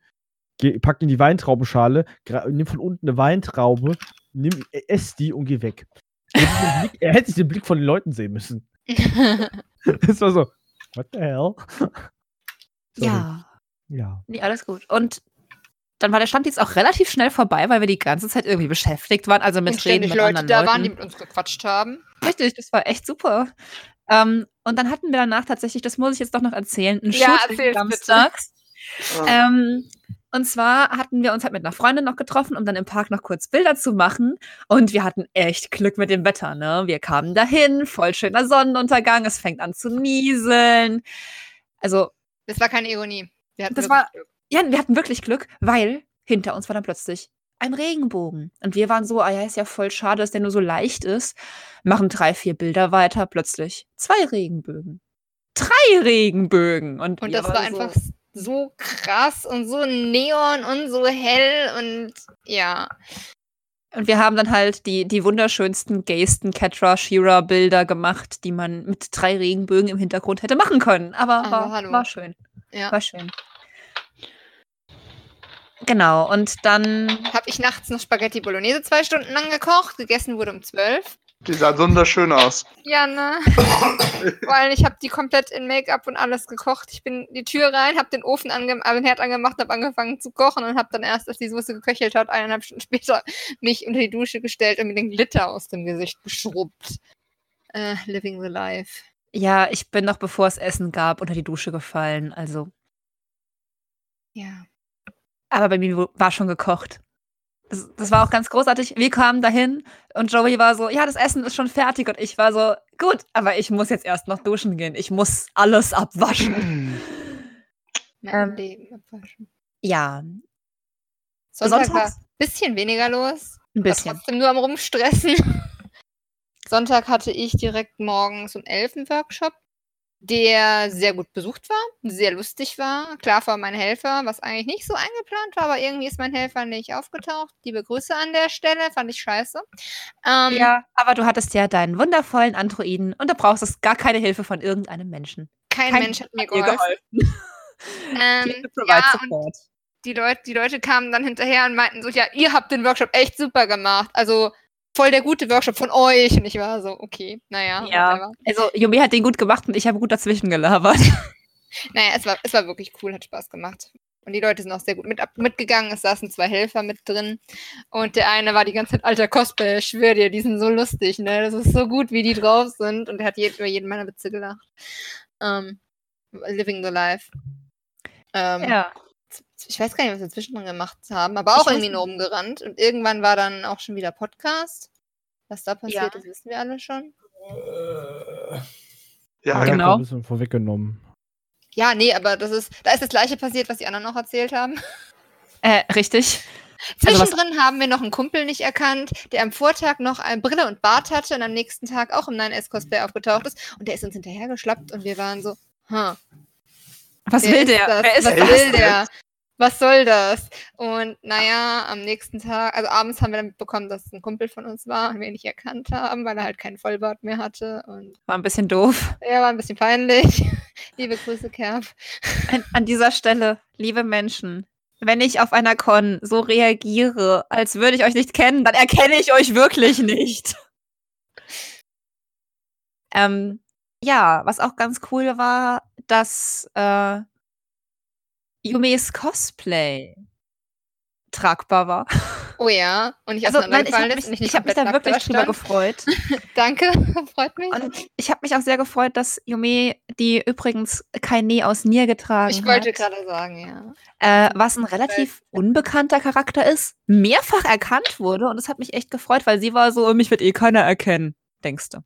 geh, pack in die Weintraubenschale, nimm von unten eine Weintraube, nimm, äh, ess die und geh weg. Er hätte sich den Blick- Er hätte sich den Blick von den Leuten sehen müssen. (laughs) Es war so, what the hell? Sorry. Ja. Ja. Nee, alles gut. Und dann war der Standdienst auch relativ schnell vorbei, weil wir die ganze Zeit irgendwie beschäftigt waren. Also mit Und Reden mit Leute anderen da Leuten. waren, die mit uns gequatscht haben. Richtig, das war echt super. Ähm, und dann hatten wir danach tatsächlich, das muss ich jetzt doch noch erzählen, ein Ja, Shooting erzähl's samstags. Ah, Ähm, und zwar hatten wir uns halt mit einer Freundin noch getroffen, um dann im Park noch kurz Bilder zu machen. Und wir hatten echt Glück mit dem Wetter, ne? Wir kamen dahin, voll schöner Sonnenuntergang, es fängt an zu nieseln. Also, Das war keine Ironie. Wir hatten Das wirklich war- Glück. ja, wir hatten wirklich Glück, weil hinter uns war dann plötzlich ein Regenbogen. Und wir waren so, ah ja, ist ja voll schade, dass der nur so leicht ist. Machen drei, vier Bilder weiter, plötzlich zwei Regenbögen. Drei Regenbögen. Und, Und das war so, einfach so krass und so neon und so hell und ja. Und wir haben dann halt die, die wunderschönsten, gaysten Catra Shira Bilder gemacht, die man mit drei Regenbögen im Hintergrund hätte machen können. Aber Aber war, war schön. Ja. War schön. Genau, und dann Habe ich nachts noch Spaghetti Bolognese zwei Stunden lang gekocht. Gegessen wurde um zwölf. Die sah wunderschön aus. Ja, ne? (laughs) Weil ich habe die komplett in Make-up und alles gekocht. Ich bin die Tür rein, habe den Ofen ange äh, den Herd angemacht, habe angefangen zu kochen und habe dann erst, als die Soße geköchelt hat, eineinhalb Stunden (laughs) später mich unter die Dusche gestellt und mir den Glitter aus dem Gesicht geschrubbt. Äh, living the life. Ja, ich bin noch bevor es Essen gab unter die Dusche gefallen. Also, Ja. aber bei mir war schon gekocht. Das, war auch ganz großartig. Wir kamen dahin und Joey war so, ja, das Essen ist schon fertig. Und ich war so, gut, aber ich muss jetzt erst noch duschen gehen. Ich muss alles abwaschen. (clears throat) Mein Ähm, Leben abwaschen. ja, Sonntag Sonntags? war ein bisschen weniger los. ein bisschen. trotzdem nur am Rumstressen. (laughs) Sonntag hatte ich direkt morgens um 11 einen Workshop, der sehr gut besucht war, sehr lustig war. Klar war mein Helfer, was eigentlich nicht so eingeplant war, aber irgendwie ist mein Helfer nicht aufgetaucht. Liebe Grüße an der Stelle, fand ich scheiße. Ähm, Ja, aber du hattest ja deinen wundervollen Androiden und da brauchst du gar keine Hilfe von irgendeinem Menschen. kein, kein Mensch hat mir dir geholfen. (laughs) Ähm, ja, und die Leute, die Leute kamen dann hinterher und meinten so, ja, ihr habt den Workshop echt super gemacht. Also voll der gute Workshop von euch. Und ich war so, okay, naja. Ja, also Yumi hat den gut gemacht und ich habe gut dazwischen gelabert. (laughs) Naja, es war, es war wirklich cool, hat Spaß gemacht. Und die Leute sind auch sehr gut mit, mitgegangen. Es saßen zwei Helfer mit drin. Und der eine war die ganze Zeit alter Cosplay. Ich schwöre dir, die sind so lustig, ne? Das ist so gut, wie die drauf sind. Und er hat über jeden meiner Witze gelacht. Ähm, living the life. Ähm, ja. Ich weiß gar nicht, was wir zwischendrin gemacht haben, aber auch irgendwie nur rumgerannt. Und irgendwann war dann auch schon wieder Podcast. Was da passiert Ja. ist, wissen wir alle schon. Äh, Ja, Ja, genau. Ein bisschen vorweggenommen. Ja, nee, aber das ist, da ist das gleiche passiert, was die anderen noch erzählt haben. Äh, richtig. Also Zwischendrin haben wir noch einen Kumpel nicht erkannt, der am Vortag noch eine Brille und Bart hatte und am nächsten Tag auch im 9S-Cosplay aufgetaucht ist. Und der ist uns hinterhergeschlappt und wir waren so, huh, Was wer will ist der? Das? Wer ist Was das? will der? Was soll das? Und naja, am nächsten Tag, also abends haben wir dann mitbekommen, dass es ein Kumpel von uns war und wir ihn nicht erkannt haben, weil er halt keinen Vollbart mehr hatte. Und War ein bisschen doof. er war ein bisschen peinlich. (laughs) Liebe Grüße, Kerb. An, an dieser Stelle, liebe Menschen, wenn ich auf einer Con so reagiere, als würde ich euch nicht kennen, dann erkenne ich euch wirklich nicht. Ähm, ja, was auch ganz cool war, dass äh, Yumis Cosplay tragbar war. Oh ja, und nicht Also nein, ich habe mich, ich ich hab mich da wirklich drüber stand. gefreut. (laughs) Danke, (laughs) freut mich. Und ich habe mich auch sehr gefreut, dass Yumi, die übrigens kein Nee aus Nier getragen Ich wollte hat, gerade sagen, ja. äh, was ein relativ unbekannter Charakter ist, mehrfach erkannt wurde. Und das hat mich echt gefreut, weil sie war so, mich wird eh keiner erkennen, denkst du.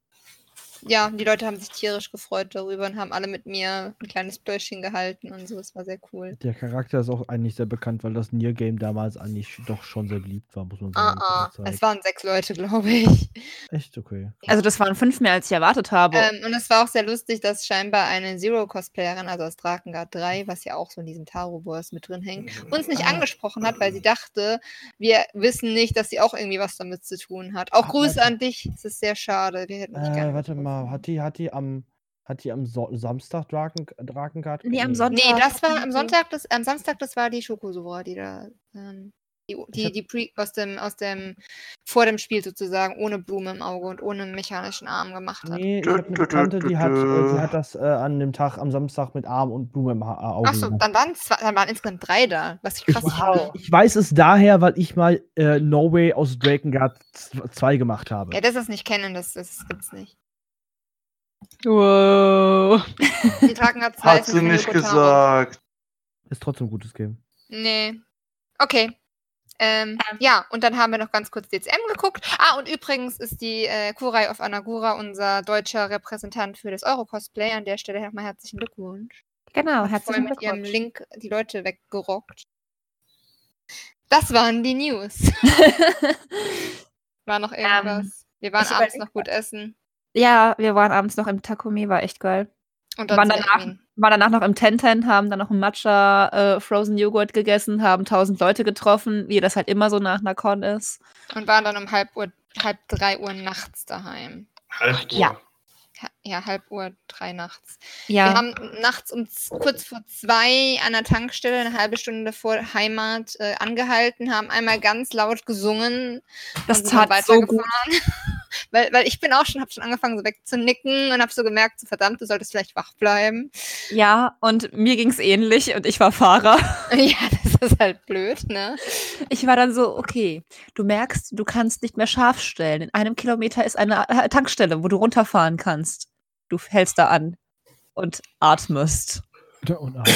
Ja, die Leute haben sich tierisch gefreut darüber und haben alle mit mir ein kleines Bäuschen gehalten und so. Es war sehr cool. Der Charakter ist auch eigentlich sehr bekannt, weil das Nier-Game damals eigentlich doch schon sehr beliebt war, muss man Ah, sagen. ah. der Es waren sechs Leute, (laughs) glaube ich. Echt okay. Also das waren fünf mehr, als ich erwartet habe. Ähm, und es war auch sehr lustig, dass scheinbar eine Zero-Cosplayerin, also aus Drakengard 3, was ja auch so in diesem Taro-Wars mit drin hängt, uns nicht Ah. angesprochen hat, weil sie dachte, wir wissen nicht, dass sie auch irgendwie was damit zu tun hat. Auch Ach, Grüße warte. an dich. Es ist sehr schade. Wir hätten dich Äh, gerne warte mal, getroffen. hat die, hat die am, hat die am so Samstag Draken, Drakengard? Nee, am nee. Sonntag. Nee, das war am Sonntag, das, am Samstag, das war die Schokosora, die da, ähm, die, die, die Pre aus dem, aus dem, vor dem Spiel sozusagen, ohne Blume im Auge und ohne mechanischen Arm gemacht hat. Nee, ich habe eine Bekannte, die hat, äh, die hat das äh, an dem Tag am Samstag mit Arm und Blume im ha Auge. Achso, gemacht. dann waren, zwei, dann waren insgesamt drei da, was ich krass ich, finde. ich weiß es daher, weil ich mal äh, No Way aus Drakengard 2 gemacht habe. Ja, das ist nicht kennen, das, das gibt's nicht. Wow. (laughs) Die tragen hat Hat sie nicht gesagt. Ist trotzdem ein gutes Game. Nee. Okay. Ähm, ja, und dann haben wir noch ganz kurz DCM geguckt. Ah, und übrigens ist die äh, Kurai of Anagura unser deutscher Repräsentant für das Euro-Cosplay. An der Stelle nochmal herzlichen Glückwunsch. Genau, herzlichen mit ihrem Glückwunsch. Link die Leute weggerockt. Das waren die News. (laughs) War noch irgendwas? wir waren abends noch gut essen. Ja, wir waren abends noch im Takumi, war echt geil. Und Wann zu danach, waren danach noch im Ten-Ten, haben dann noch einen Matcha äh, Frozen Joghurt gegessen, haben tausend Leute getroffen, wie das halt immer so nach einer Con ist. Und waren dann um halb Uhr, halb drei Uhr nachts daheim. Halb Uhr. ja. Ja, halb Uhr, drei nachts. Ja, Wir haben nachts um kurz vor zwei an der Tankstelle, eine halbe Stunde vor Heimat, äh, angehalten, haben einmal ganz laut gesungen. das und sind dann tat so gut. (laughs) weil, weil ich bin auch schon, habe schon angefangen so wegzunicken und habe so gemerkt, so verdammt, du solltest vielleicht wach bleiben. Ja, und mir ging's ähnlich und ich war Fahrer. (laughs) ja, das ist halt blöd, ne? Ich war dann so, okay, du merkst, du kannst nicht mehr scharf stellen. In einem Kilometer ist eine äh, Tankstelle, wo du runterfahren kannst. Du hältst da an und atmest. Und Abend.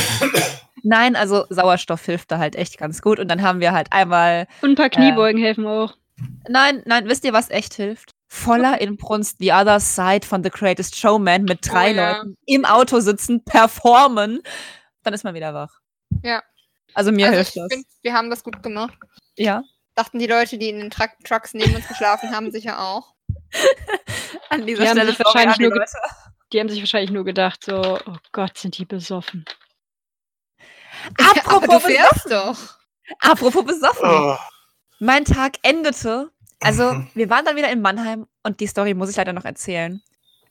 Nein, also Sauerstoff hilft da halt echt ganz gut. Und dann haben wir halt einmal, Und ein paar Kniebeugen helfen auch. nein, nein, wisst ihr, was echt hilft? Voller Inbrunst The Other Side von The Greatest Showman mit drei Oh ja. Leuten im Auto sitzen, performen. Dann ist man wieder wach. Ja. Also mir also hilft ich das. find, wir haben das gut gemacht. Ja. Dachten die Leute, die in den Truck Trucks neben uns geschlafen haben, sicher auch. (laughs) An dieser Die haben Stelle sich sorry wahrscheinlich nur Leute. Die haben sich wahrscheinlich nur gedacht, so, oh Gott, sind die besoffen. Aber du Apropos fährst doch. Apropos besoffen. Oh. Mein Tag endete. Also, Mhm. wir waren dann wieder in Mannheim und die Story muss ich leider noch erzählen.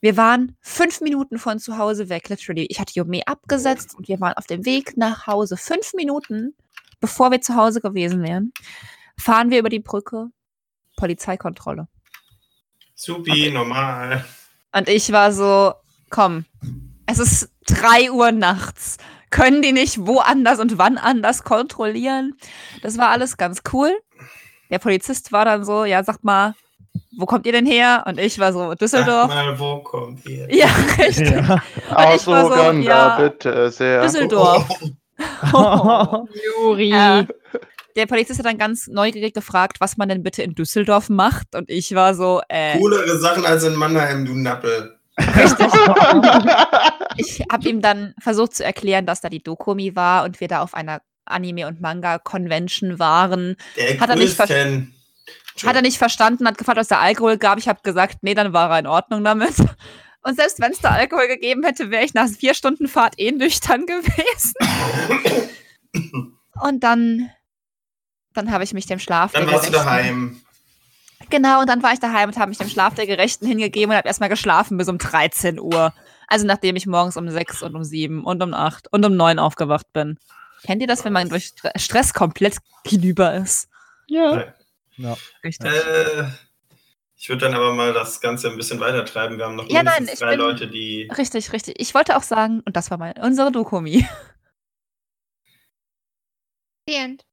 Wir waren fünf Minuten von zu Hause weg, literally. Ich hatte Jume abgesetzt und wir waren auf dem Weg nach Hause. Fünf Minuten, bevor wir zu Hause gewesen wären, fahren wir über die Brücke. Polizeikontrolle. Supi, normal. Und ich war so, komm, es ist drei Uhr nachts. Können die nicht woanders und wann anders kontrollieren? Das war alles ganz cool. Der Polizist war dann so, ja, sagt mal, wo kommt ihr denn her? Und ich war so, Sag Düsseldorf. mal, wo kommt ihr? Ja, richtig. Ja. war so, Aus Uganda, ja, bitte sehr. Düsseldorf. (laughs) Juri. Ja. Der Polizist hat dann ganz neugierig gefragt, was man denn bitte in Düsseldorf macht. Und ich war so, äh, Coolere Sachen als in Mannheim, du Nappel. (laughs) ich habe ihm dann versucht zu erklären, dass da die Dokumi war und wir da auf einer Anime- und Manga-Convention waren. Der Hat er nicht ver- größten. Hat er nicht verstanden, hat gefragt, was der Alkohol gab. Ich habe gesagt, nee, dann war er in Ordnung damit. (laughs) Und selbst wenn es da Alkohol gegeben hätte, wäre ich nach vier Stunden Fahrt eh nüchtern (laughs) gewesen. Und dann, dann habe ich mich dem Schlaf Dann der warst du Gerechten- daheim. Genau, und dann war ich daheim und habe mich dem Schlaf der Gerechten hingegeben und habe erstmal geschlafen bis um 13 Uhr. Also nachdem ich morgens um 6 und um 7 und um 8 und um 9 aufgewacht bin. Kennt ihr das, wenn man durch Stre- Stress komplett hinüber ist? Ja. Richtig. Äh, ich würde dann aber mal das Ganze ein bisschen weiter treiben. Wir haben noch Ja, nein, drei bin- Leute, die. Richtig, richtig. Ich wollte auch sagen, und das war mal unsere Dokumi. The end.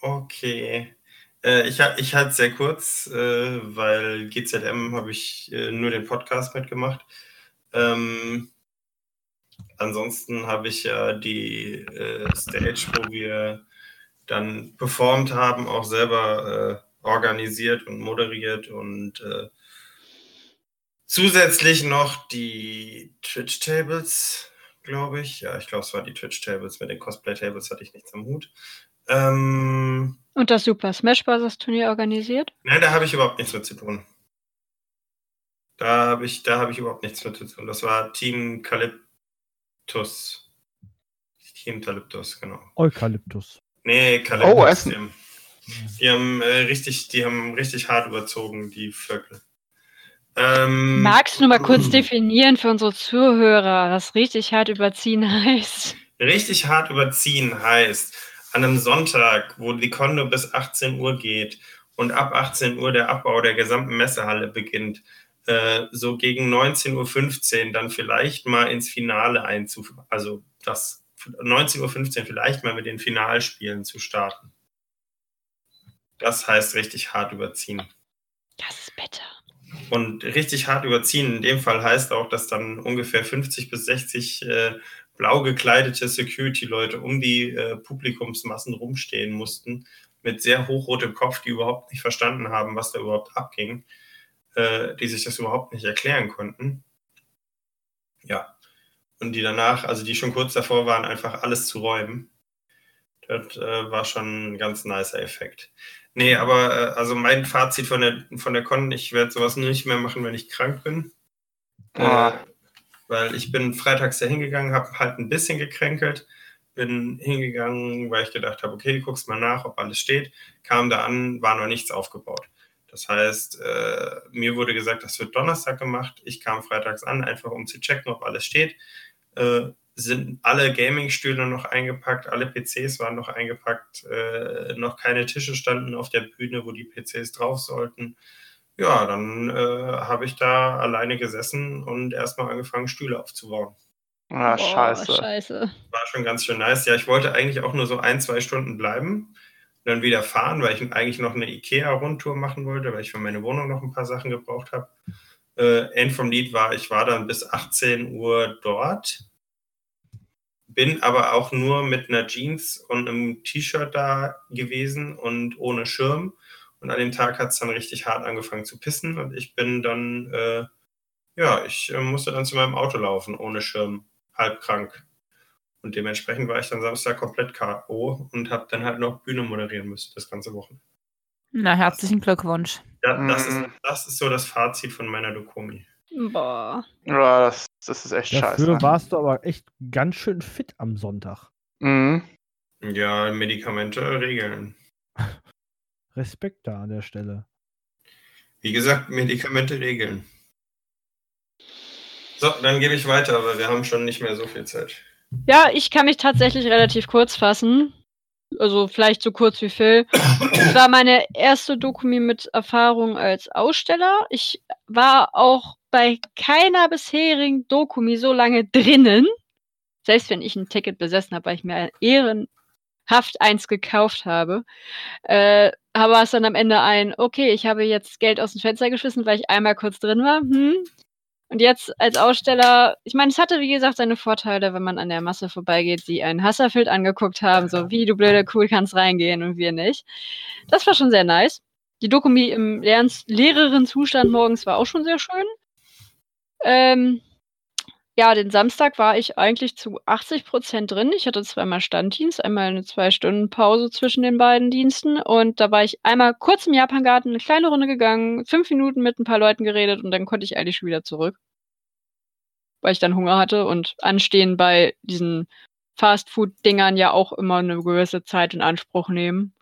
Okay. Äh, ich ich halte es sehr kurz, äh, weil GZM habe ich äh, nur den Podcast mitgemacht. Ähm, ansonsten habe ich ja die äh, Stage, wo wir dann performt haben, auch selber äh, organisiert und moderiert und äh, zusätzlich noch die Twitch-Tables, glaube ich. Ja, ich glaube, es war die Twitch-Tables. Mit den Cosplay-Tables hatte ich nichts am Hut. Ähm, Und das Super Smash Bros. Turnier organisiert. Nein, da habe ich überhaupt nichts mit zu tun. Da habe ich, da habe ich überhaupt nichts mit zu tun. Das war Team Calyptus. Team Calyptus, genau. Eukalyptus. Nee, Calyptus. Oh, Essen. Die haben, die haben äh, richtig, die haben richtig hart überzogen, die Vögel. Ähm, Magst du mal kurz (clears throat) definieren für unsere Zuhörer, was richtig hart überziehen (laughs) heißt? Richtig hart überziehen heißt, an einem Sonntag, wo die Konto bis 18 Uhr geht und ab 18 Uhr der Abbau der gesamten Messehalle beginnt, äh, so gegen 19.15 Uhr dann vielleicht mal ins Finale einzuführen, also das 19.15 Uhr vielleicht mal mit den Finalspielen zu starten. Das heißt richtig hart überziehen. Das ist bitter. Und richtig hart überziehen in dem Fall heißt auch, dass dann ungefähr 50 bis 60 äh, blau gekleidete Security-Leute um die äh, Publikumsmassen rumstehen mussten, mit sehr hochrotem Kopf, die überhaupt nicht verstanden haben, was da überhaupt abging, äh, die sich das überhaupt nicht erklären konnten. Ja. Und die danach, also die schon kurz davor waren, einfach alles zu räumen. Das äh, war schon ein ganz nicer Effekt. Nee, aber äh, also mein Fazit von der, von der Con, ich werde sowas nicht mehr machen, wenn ich krank bin. Ah. Weil ich bin freitags da hingegangen, habe halt ein bisschen gekränkelt, bin hingegangen, weil ich gedacht habe, okay, guckst mal nach, ob alles steht, kam da an, war noch nichts aufgebaut. Das heißt, äh, mir wurde gesagt, das wird Donnerstag gemacht. Ich kam freitags an, einfach um zu checken, ob alles steht. Äh, sind alle Gaming-Stühle noch eingepackt, alle PCs waren noch eingepackt, äh, noch keine Tische standen auf der Bühne, wo die PCs drauf sollten. Ja, dann äh, habe ich da alleine gesessen und erstmal angefangen, Stühle aufzubauen. Ah, Boah, scheiße. scheiße. War schon ganz schön nice. Ja, ich wollte eigentlich auch nur so ein, zwei Stunden bleiben dann wieder fahren, weil ich eigentlich noch eine IKEA-Rundtour machen wollte, weil ich für meine Wohnung noch ein paar Sachen gebraucht habe. Äh, End vom Lied war, ich war dann bis 18 Uhr dort, bin aber auch nur mit einer Jeans und einem T-Shirt da gewesen und ohne Schirm. Und an dem Tag hat es dann richtig hart angefangen zu pissen und ich bin dann, äh, ja, ich äh, musste dann zu meinem Auto laufen, ohne Schirm, halb krank. Und dementsprechend war ich dann Samstag komplett K.O. und habe dann halt noch Bühne moderieren müssen, das ganze Wochenende. Na, herzlichen Glückwunsch. Ja, das, ist, Mhm. das ist so das Fazit von meiner Dokomi. Boah. Ja, das, das ist echt Dafür scheiße. warst du aber echt ganz schön fit am Sonntag. Mhm. Ja, Medikamente regeln. (laughs) Respekt da an der Stelle. Wie gesagt, Medikamente regeln. So, dann gebe ich weiter, weil wir haben schon nicht mehr so viel Zeit. Ja, ich kann mich tatsächlich relativ kurz fassen. Also vielleicht so kurz wie Phil. Es war meine erste Dokumi mit Erfahrung als Aussteller. Ich war auch bei keiner bisherigen Dokumi so lange drinnen. Selbst wenn ich ein Ticket besessen habe, weil ich mir ehrenhaft eins gekauft habe, äh, war es dann am Ende ein, okay, ich habe jetzt Geld aus dem Fenster geschmissen, weil ich einmal kurz drin war. Hm, und jetzt als Aussteller, ich meine, es hatte wie gesagt seine Vorteile, wenn man an der Masse vorbeigeht, die einen Hasserfield angeguckt haben, so wie du blöde cool kannst reingehen und wir nicht. Das war schon sehr nice. Die Dokumi im leeren, Zustand morgens war auch schon sehr schön. Ähm, ja, den Samstag war ich eigentlich zu 80 Prozent drin. Ich hatte zweimal Standdienst, einmal eine zwei Stunden Pause zwischen den beiden Diensten und da war ich einmal kurz im Japangarten, eine kleine Runde gegangen, fünf Minuten mit ein paar Leuten geredet und dann konnte ich eigentlich schon wieder zurück, weil ich dann Hunger hatte und anstehen bei diesen Fastfood-Dingern ja auch immer eine gewisse Zeit in Anspruch nehmen.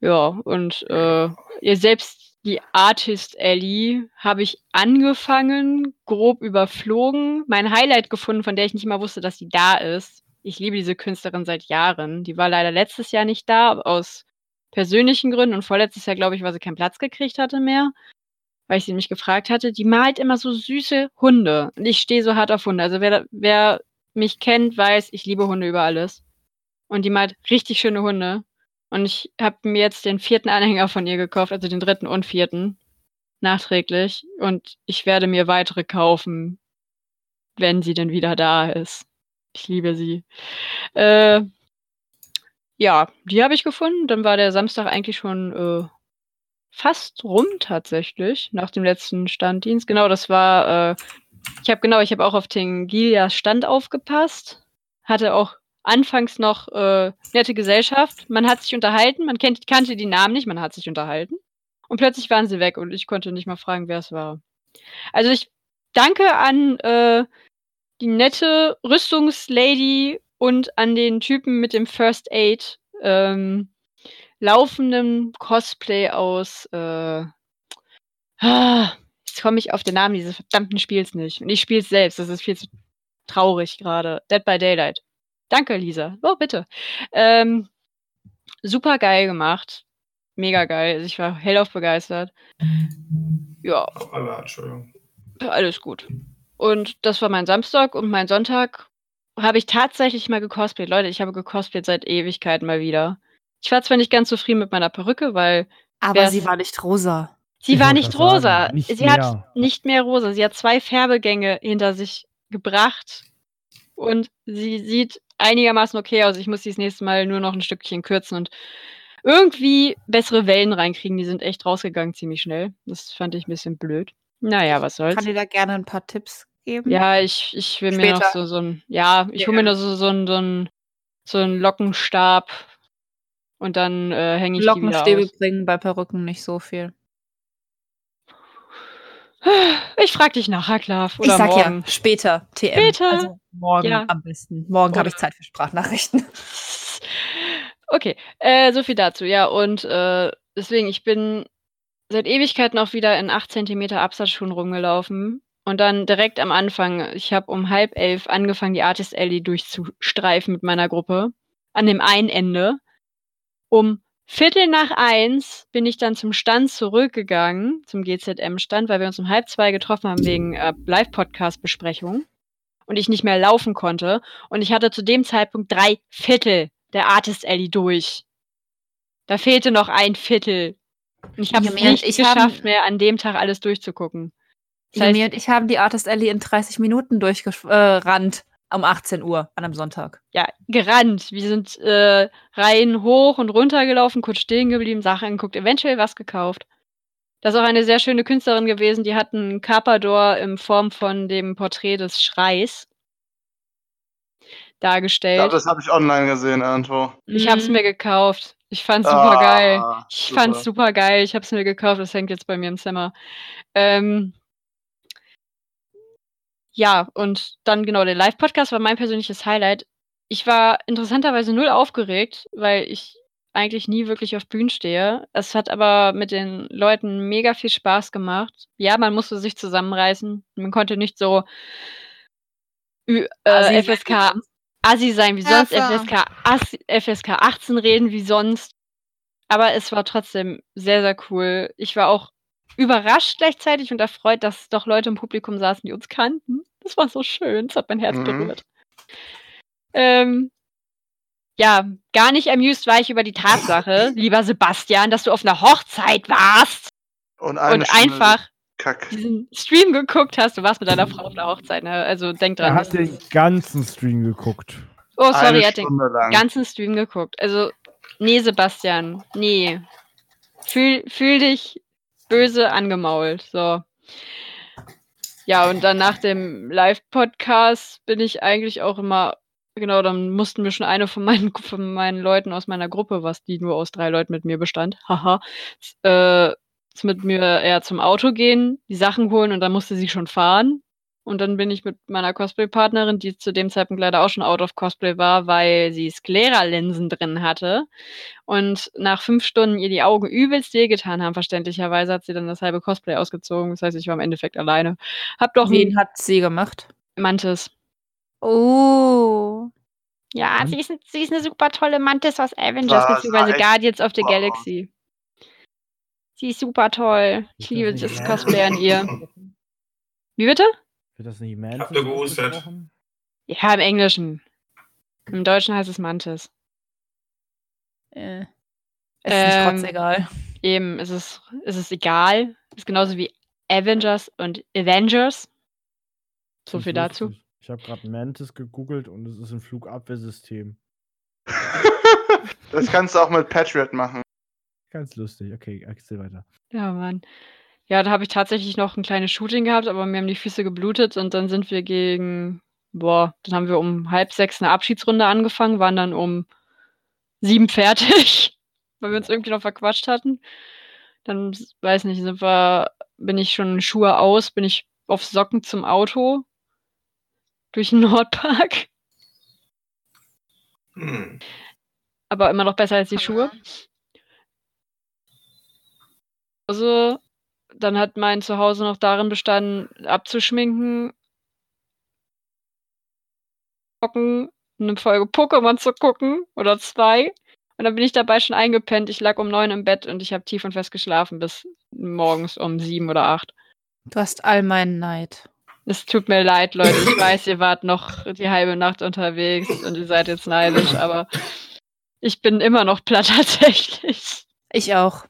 Ja, und äh, ihr selbst die Artist Ellie habe ich angefangen, grob überflogen, mein Highlight gefunden, von der ich nicht mal wusste, dass sie da ist. Ich liebe diese Künstlerin seit Jahren. Die war leider letztes Jahr nicht da, aus persönlichen Gründen und vorletztes Jahr, glaube ich, weil sie keinen Platz gekriegt hatte mehr, weil ich sie nämlich gefragt hatte. Die malt immer so süße Hunde und ich stehe so hart auf Hunde. Also wer, wer mich kennt, weiß, ich liebe Hunde über alles. Und die malt richtig schöne Hunde. Und ich habe mir jetzt den vierten Anhänger von ihr gekauft, also den dritten und vierten, nachträglich. Und ich werde mir weitere kaufen, wenn sie denn wieder da ist. Ich liebe sie. Äh, ja, die habe ich gefunden. Dann war der Samstag eigentlich schon äh, fast rum tatsächlich, nach dem letzten Standdienst. Genau, das war, äh, ich habe genau, ich habe auch auf den Gilia Stand aufgepasst. Hatte auch anfangs noch äh, nette Gesellschaft. Man hat sich unterhalten, man kennt, kannte die Namen nicht, man hat sich unterhalten. Und plötzlich waren sie weg und ich konnte nicht mal fragen, wer es war. Also ich danke an äh, die nette Rüstungslady und an den Typen mit dem First Aid ähm, laufenden Cosplay aus. Äh, ah, jetzt komme ich auf den Namen dieses verdammten Spiels nicht. Und ich spiele es selbst, das ist viel zu traurig gerade. Dead by Daylight. Danke, Lisa. Oh, bitte. Ähm, super geil gemacht. Mega geil. Also ich war hellauf begeistert. Ja, Aber, Entschuldigung. alles gut. Und das war mein Samstag und mein Sonntag habe ich tatsächlich mal gecosplayt. Leute, ich habe gecosplayt seit Ewigkeiten mal wieder. Ich war zwar nicht ganz zufrieden mit meiner Perücke, weil Aber sie war nicht rosa. sie Ich war nicht rosa. nicht sie mehr. hat nicht mehr rosa. Sie hat zwei Färbegänge hinter sich gebracht und sie sieht einigermaßen okay aus. Ich muss sie das nächste Mal nur noch ein Stückchen kürzen und irgendwie bessere Wellen reinkriegen. Die sind echt rausgegangen ziemlich schnell. Das fand ich ein bisschen blöd. Naja, was soll's. Kann dir da gerne ein paar Tipps geben? Ja, ich, ich will mir noch Später. so, so ein, ja, ich Ja, hole mir noch so, so, ein, so, ein, so einen Lockenstab und dann äh, hänge ich die wieder Lockenstäbe aus. bringen bei Perücken nicht so viel. Ich frag dich nachher, Klav. Ich sag morgen. ja, später, TM. Später. Also morgen Ja. am besten. Morgen habe ich Zeit für Sprachnachrichten. (laughs) Okay, äh, so viel dazu. Ja, und äh, deswegen, ich bin seit Ewigkeiten auch wieder in 8 cm Absatzschuhen rumgelaufen. Und dann direkt am Anfang, ich habe um halb elf angefangen, die Artist Alley durchzustreifen mit meiner Gruppe. An dem einen Ende. Um Viertel nach eins bin ich dann zum Stand zurückgegangen, zum GZM-Stand, weil wir uns um halb zwei getroffen haben wegen äh, Live-Podcast-Besprechung. Und ich nicht mehr laufen konnte. Und ich hatte zu dem Zeitpunkt drei Viertel der Artist Alley durch. Da fehlte noch ein Viertel. Und ich habe es nicht ich geschafft, hab- mehr an dem Tag alles durchzugucken. Das heißt, und ich haben die Artist Alley in 30 Minuten durchgerannt. Um 18 Uhr an einem Sonntag. ja, gerannt. Wir sind äh, Reihen hoch und runter gelaufen, kurz stehen geblieben, Sachen angeguckt, eventuell was gekauft. Das ist auch eine sehr schöne Künstlerin gewesen, die hat einen Carpador in Form von dem Porträt des Schreis Ich dargestellt. glaube, das habe ich online gesehen irgendwo. Ich habe es Mhm. mir gekauft. Ich fand's super geil. Ah, Ich super. fand's super geil. Ich habe es mir gekauft. Das hängt jetzt bei mir im Zimmer. Ähm, ja, und dann genau, der Live-Podcast war mein persönliches Highlight. Ich war interessanterweise null aufgeregt, weil ich eigentlich nie wirklich auf Bühnen stehe. Es hat aber mit den Leuten mega viel Spaß gemacht. Ja, man musste sich zusammenreißen. Man konnte nicht so Assi äh, sein wie FSK sonst. Assi sein wie sonst, klar. FSK, Assi, FSK 18 reden wie sonst. Aber es war trotzdem sehr, sehr cool. Ich war auch überrascht gleichzeitig und erfreut, dass doch Leute im Publikum saßen, die uns kannten. Das war so schön. Das hat mein Herz Mhm. berührt. Ähm, ja, gar nicht amused war ich über die Tatsache, lieber Sebastian, dass du auf einer Hochzeit warst Und, eine und einfach Kack. diesen Stream geguckt hast. Du warst mit deiner Frau auf einer Hochzeit, ne? Also denk Er dran. hat den ganzen Stream geguckt. oh, sorry, er hat den lang. ganzen Stream geguckt. Also, nee, Sebastian, nee. Fühl, fühl dich böse angemault. So. Ja, und dann nach dem Live-Podcast bin ich eigentlich auch immer, genau, dann mussten wir schon eine von meinen, (laughs) von meinen Leuten aus meiner Gruppe, was die nur aus drei Leuten mit mir bestand, haha, äh, mit mir eher zum Auto gehen, die Sachen holen und dann musste sie schon fahren. Und dann bin ich mit meiner Cosplay-Partnerin, die zu dem Zeitpunkt leider auch schon out of Cosplay war, weil sie Sklera-Linsen drin hatte. Und nach fünf Stunden ihr die Augen übelst wehgetan haben, verständlicherweise hat sie dann das halbe Cosplay ausgezogen. Das heißt, ich war im Endeffekt alleine. Hab doch Wen hat sie gemacht? Mantis. Oh. Ja, Und? sie ist, sie ist eine super tolle Mantis aus Avengers sah echt Guardians of the aus. Galaxy. Sie ist super toll. Ich liebe das Cosplay an ihr. Wie bitte? Wird das nicht Mantis Habt ihr gehustet? Ja, im Englischen. Im Deutschen heißt es Mantis. Äh. Ist Ähm, nicht trotzegal. Eben, es ist, es ist egal. Es ist genauso wie Avengers und Avengers. So Das viel dazu. Ich habe gerade Mantis gegoogelt und es ist ein Flugabwehrsystem. (laughs) das kannst du auch mit Patriot machen. Ganz lustig. Okay, erzähl weiter. Ja, Mann. Ja, da habe ich tatsächlich noch ein kleines Shooting gehabt, aber mir haben die Füße geblutet und dann sind wir gegen, boah, dann haben wir um halb sechs eine Abschiedsrunde angefangen, waren dann um sieben fertig, (laughs) weil wir uns irgendwie noch verquatscht hatten. Dann, s- weiß nicht, sind wir, bin ich schon Schuhe aus, bin ich auf Socken zum Auto durch den (laughs) Nordpark, Hm. aber immer noch besser als die Schuhe. Hause. Dann hat mein Zuhause noch darin bestanden, abzuschminken, gucken, eine Folge Pokémon zu gucken oder zwei. Und dann bin ich dabei schon eingepennt. Ich lag um neun im Bett und ich habe tief und fest geschlafen bis morgens um sieben oder acht. Du hast all meinen Neid. Es tut mir leid, Leute. Ich weiß, ihr wart noch die halbe Nacht unterwegs und ihr seid jetzt neidisch, aber ich bin immer noch platt (laughs) tatsächlich. Ich auch.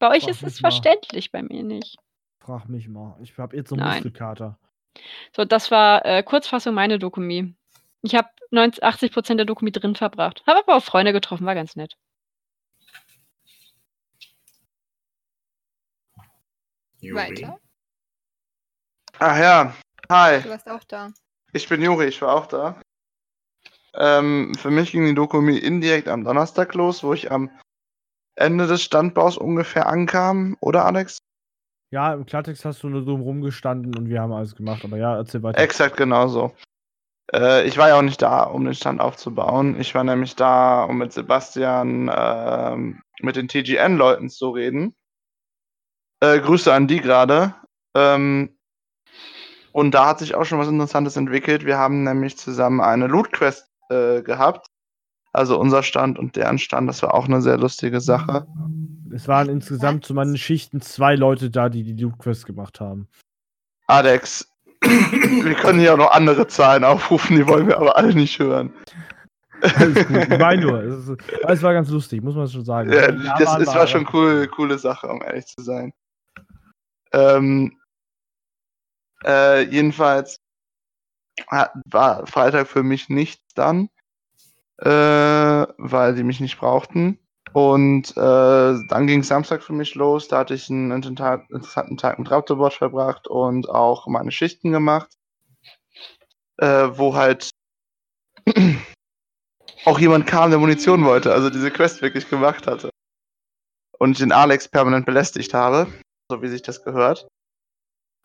Bei euch Frag ist es mal. verständlich, bei mir nicht. Frag mich mal. Ich habe jetzt so Nein. Muskelkater. So, das war äh, Kurzfassung meine Dokumi. Ich habe 80 Prozent der Dokumi drin verbracht. Habe aber auch Freunde getroffen, war ganz nett. Juri. Weiter. Ach ja. Hi, Du warst auch da. ich bin Juri, ich war auch da. Ähm, für mich ging die Dokumi indirekt am Donnerstag los, wo ich am Ende des Standbaus ungefähr ankam, oder Alex? Ja, im Klartext hast du nur so rumgestanden und wir haben alles gemacht, aber ja, erzähl weiter. Exakt genauso. Äh, ich war ja auch nicht da, um den Stand aufzubauen. Ich war nämlich da, um mit Sebastian, ähm, mit den TGN-Leuten zu reden. Äh, Grüße an die gerade. Ähm, und da hat sich auch schon was Interessantes entwickelt. Wir haben nämlich zusammen eine Loot-Quest äh, gehabt. Also unser Stand und deren Stand. Das war auch eine sehr lustige Sache. Es waren insgesamt zu meinen Schichten zwei Leute da, die die Loot Quest gemacht haben. Alex, wir können hier auch noch andere Zahlen aufrufen, die wollen wir aber alle nicht hören. Alles gut. Ich meine nur, es, ist, es war ganz lustig, muss man schon sagen. Ja, Da das, wir war schon cool, coole Sache, um ehrlich zu sein. Ähm, äh, jedenfalls war Freitag für mich nichts dann, weil die mich nicht brauchten. Und äh, dann ging Samstag für mich los. Da hatte ich einen inter- interessanten Tag mit Raptorbot verbracht und auch meine Schichten gemacht, äh, wo halt (clears throat) auch jemand kam, der Munition wollte, also diese Quest wirklich gemacht hatte. Und den Alex permanent belästigt habe, so wie sich das gehört.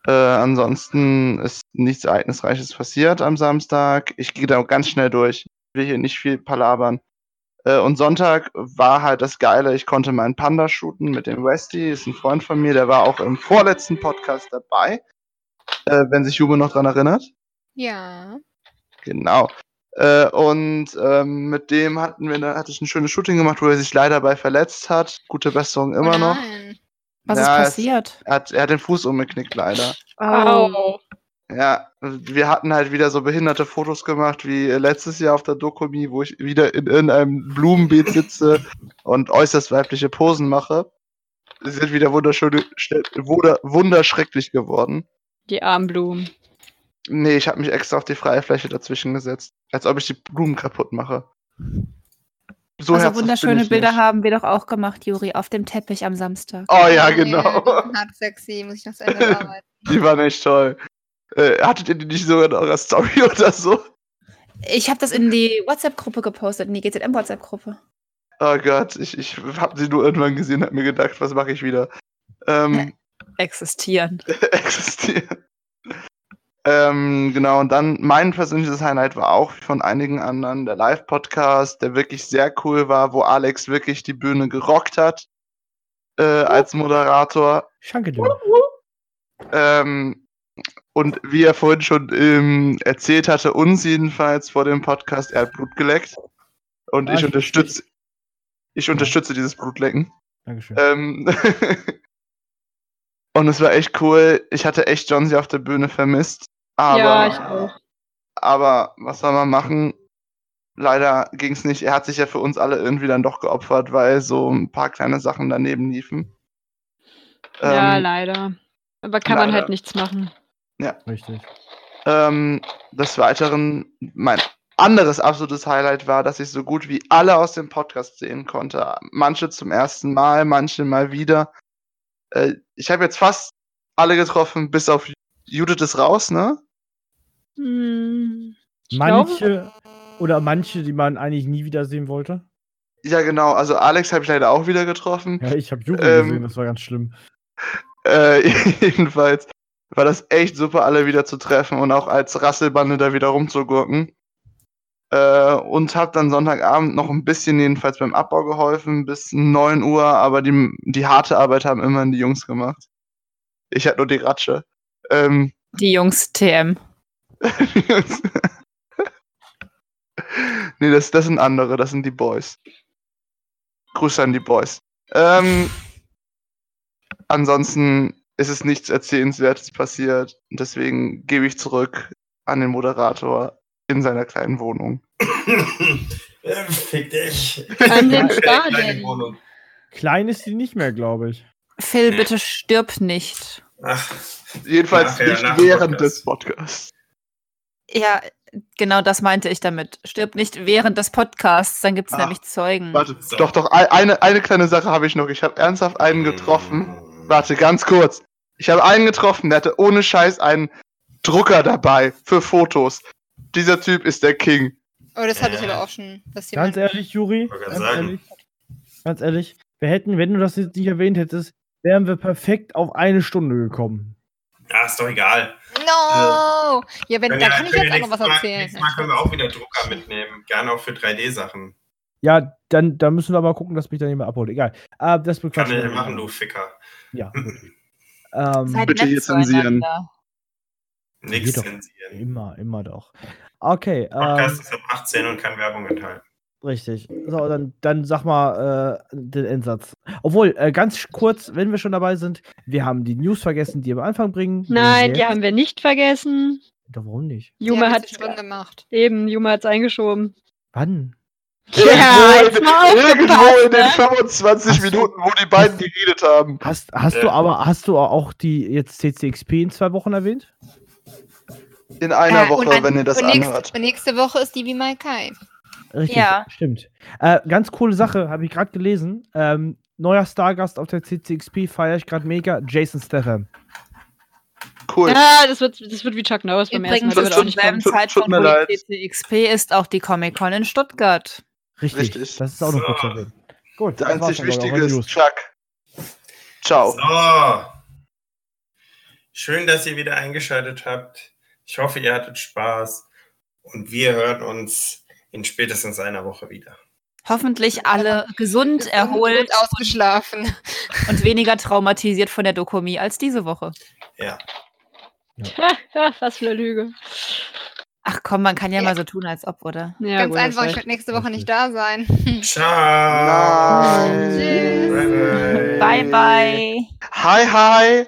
Äh, ansonsten ist nichts Ereignisreiches passiert am Samstag. Ich gehe da ganz schnell durch. Ich will hier nicht viel palabern. Äh, und Sonntag war halt das Geile, ich konnte meinen Panda shooten mit dem Westy, ist ein Freund von mir, der war auch im vorletzten Podcast dabei, äh, wenn sich Jube noch dran erinnert. Ja. Genau. Äh, und ähm, mit dem hatten wir, da hatte ich ein schönes Shooting gemacht, wo er sich leider bei verletzt hat. Gute Besserung immer oh noch. Was Ja, ist es- passiert? Er hat, er hat den Fuß umgeknickt leider. Au. Ja, wir hatten halt wieder so behinderte Fotos gemacht wie letztes Jahr auf der Dokumi, wo ich wieder in irgendeinem Blumenbeet sitze (laughs) und äußerst weibliche Posen mache. Sie sind wieder wunderschöne, wunder, wunderschrecklich geworden. Die armen Blumen. Nee, ich habe mich extra auf die freie Fläche dazwischen gesetzt, als ob ich die Blumen kaputt mache. So also wunderschöne Bilder nicht. haben wir doch auch gemacht, Juri, auf dem Teppich am Samstag. Oh ja, die genau. sind (laughs) Hart sexy, muss ich noch zu Ende (laughs) arbeiten. Die waren echt toll. Äh, hattet ihr die nicht sogar in eurer Story (laughs) oder so? Ich habe das in die WhatsApp-Gruppe gepostet, in die GZM-WhatsApp-Gruppe. Oh Gott, ich, ich habe sie nur irgendwann gesehen, hab mir gedacht, was mache ich wieder? Ähm, Existieren. (laughs) existieren. Ähm, genau, und dann mein persönliches Highlight war auch von einigen anderen der Live-Podcast, der wirklich sehr cool war, wo Alex wirklich die Bühne gerockt hat äh, als Moderator. Schanke dir. Ähm, und wie er vorhin schon ähm, erzählt hatte, uns jedenfalls vor dem Podcast, er hat Blut geleckt. Und Ah, ich ich- unterstütze, ich unterstütze dieses Blutlecken. Dankeschön. Ähm, (laughs) und es war echt cool. Ich hatte echt Johnsy auf der Bühne vermisst. Aber, ja, ich auch. aber was soll man machen? Leider ging es nicht. Er hat sich ja für uns alle irgendwie dann doch geopfert, weil so ein paar kleine Sachen daneben liefen. ja, Ähm, leider. Aber kann man leider. halt nichts machen. Richtig. Ähm, des Weiteren, mein anderes absolutes Highlight war, dass ich so gut wie alle aus dem Podcast sehen konnte. Manche zum ersten Mal, manche mal wieder. Äh, ich habe jetzt fast alle getroffen, bis auf Judith ist raus, ne? Hm, Manche oder manche, die man eigentlich nie wiedersehen wollte. Ja, genau. Also Alex habe ich leider auch wieder getroffen. Ja, ich habe Juri Ähm, gesehen, das war ganz schlimm. Äh, (laughs) jedenfalls war das echt super, alle wieder zu treffen und auch als Rasselbande da wieder rumzugurken. Äh, und habe dann Sonntagabend noch ein bisschen jedenfalls beim Abbau geholfen, bis 9 Uhr, aber die, die harte Arbeit haben immerhin die Jungs gemacht. Ich hatte nur die Ratsche. Ähm, Die Jungs TM. die Jungs- (laughs) nee, das, das sind andere, das sind die Boys. Grüße an die Boys. Ähm, ansonsten ist es nichts Erzählenswertes passiert. Und deswegen gebe ich zurück an den Moderator in seiner kleinen Wohnung. (laughs) Fick dich. An den (laughs) Star kleine Daddy. Wohnung. Klein ist sie nicht mehr, glaube ich. Phil, bitte stirb nicht. Ach, Jedenfalls Nachher, nicht während Podcast. des Podcasts. Ja, genau das meinte ich damit. Stirb nicht während des Podcasts, dann gibt es Ach, nämlich Zeugen. Warte, So. doch, doch, ein- eine, eine kleine Sache habe ich noch. Ich habe ernsthaft einen getroffen. Warte, ganz kurz. Ich habe einen getroffen, der hatte ohne Scheiß einen Drucker dabei für Fotos. Dieser Typ ist der King. Oh, das hatte ich Äh. aber auch schon. Dass Ganz ehrlich, Juri, ganz sagen. ehrlich, ganz ehrlich, wir hätten, wenn du das jetzt nicht erwähnt hättest, wären wir perfekt auf eine Stunde gekommen. Ja, ist doch egal. No! Ja, wenn, Können da ja- kann ich jetzt auch noch was Mal- erzählen. Nächstes Mal können wir auch wieder Drucker mitnehmen. Gerne auch für 3D-Sachen. Ja, dann, dann müssen wir aber gucken, dass mich dann jemand abholt. Egal. Äh, das Kann ich wir machen, dann. du Ficker. Ja, gut. ähm, Seid Bitte nett hier zensieren. Nichts doch. zensieren. immer, immer doch. Okay, Podcast ähm, ist ab 18 und kann Werbung enthalten. richtig. So, dann, dann sag mal äh, den Endsatz. Obwohl, äh, ganz kurz, wenn wir schon dabei sind, wir haben die News vergessen, die wir am Anfang bringen. Nein, die haben wir nicht vergessen. Doch, warum nicht? Juma hat schon gemacht. eben, Juma hat es eingeschoben. Wann? Ja, irgendwo, in, irgendwo in den ne? 25 Ach so. Minuten, wo die beiden geredet haben. Hast, hast Ja. du aber, hast du auch die jetzt CCXP in zwei Wochen erwähnt? In einer Äh, Woche, an- wenn ihr das und anhört. Nächste Woche ist die wie Mai Kai. Richtig, Ja. stimmt. Äh, ganz coole Sache, habe ich gerade gelesen. Ähm, neuer Stargast auf der CCXP feiere ich gerade mega, Jason Statham. Cool. Ja, das wird, das wird wie Chuck Norris beim ersten Mal. Übrigens, Der das wird auch zum nicht selben Zeitpunkt, wo die CCXP ist, auch die Comic-Con in Stuttgart. Richtig, Richtig. das ist auch noch So. kurz erwähnt. Gut, das einzig Wichtige ist. Chuck. Ciao. So. Schön, dass ihr wieder eingeschaltet habt. Ich hoffe, ihr hattet Spaß. Und wir hören uns in spätestens einer Woche wieder. Hoffentlich alle gesund, Gesund erholt und ausgeschlafen. und weniger traumatisiert von der Dokumie als diese Woche. Ja. Ja, (laughs) was für eine Lüge. Ach komm, man kann ja, Ja. mal so tun, als ob, oder? Ja, Ganz gut, einfach, ich werde nächste Woche nicht da sein. Ciao. Bye. Bye, bye. Hi, hi.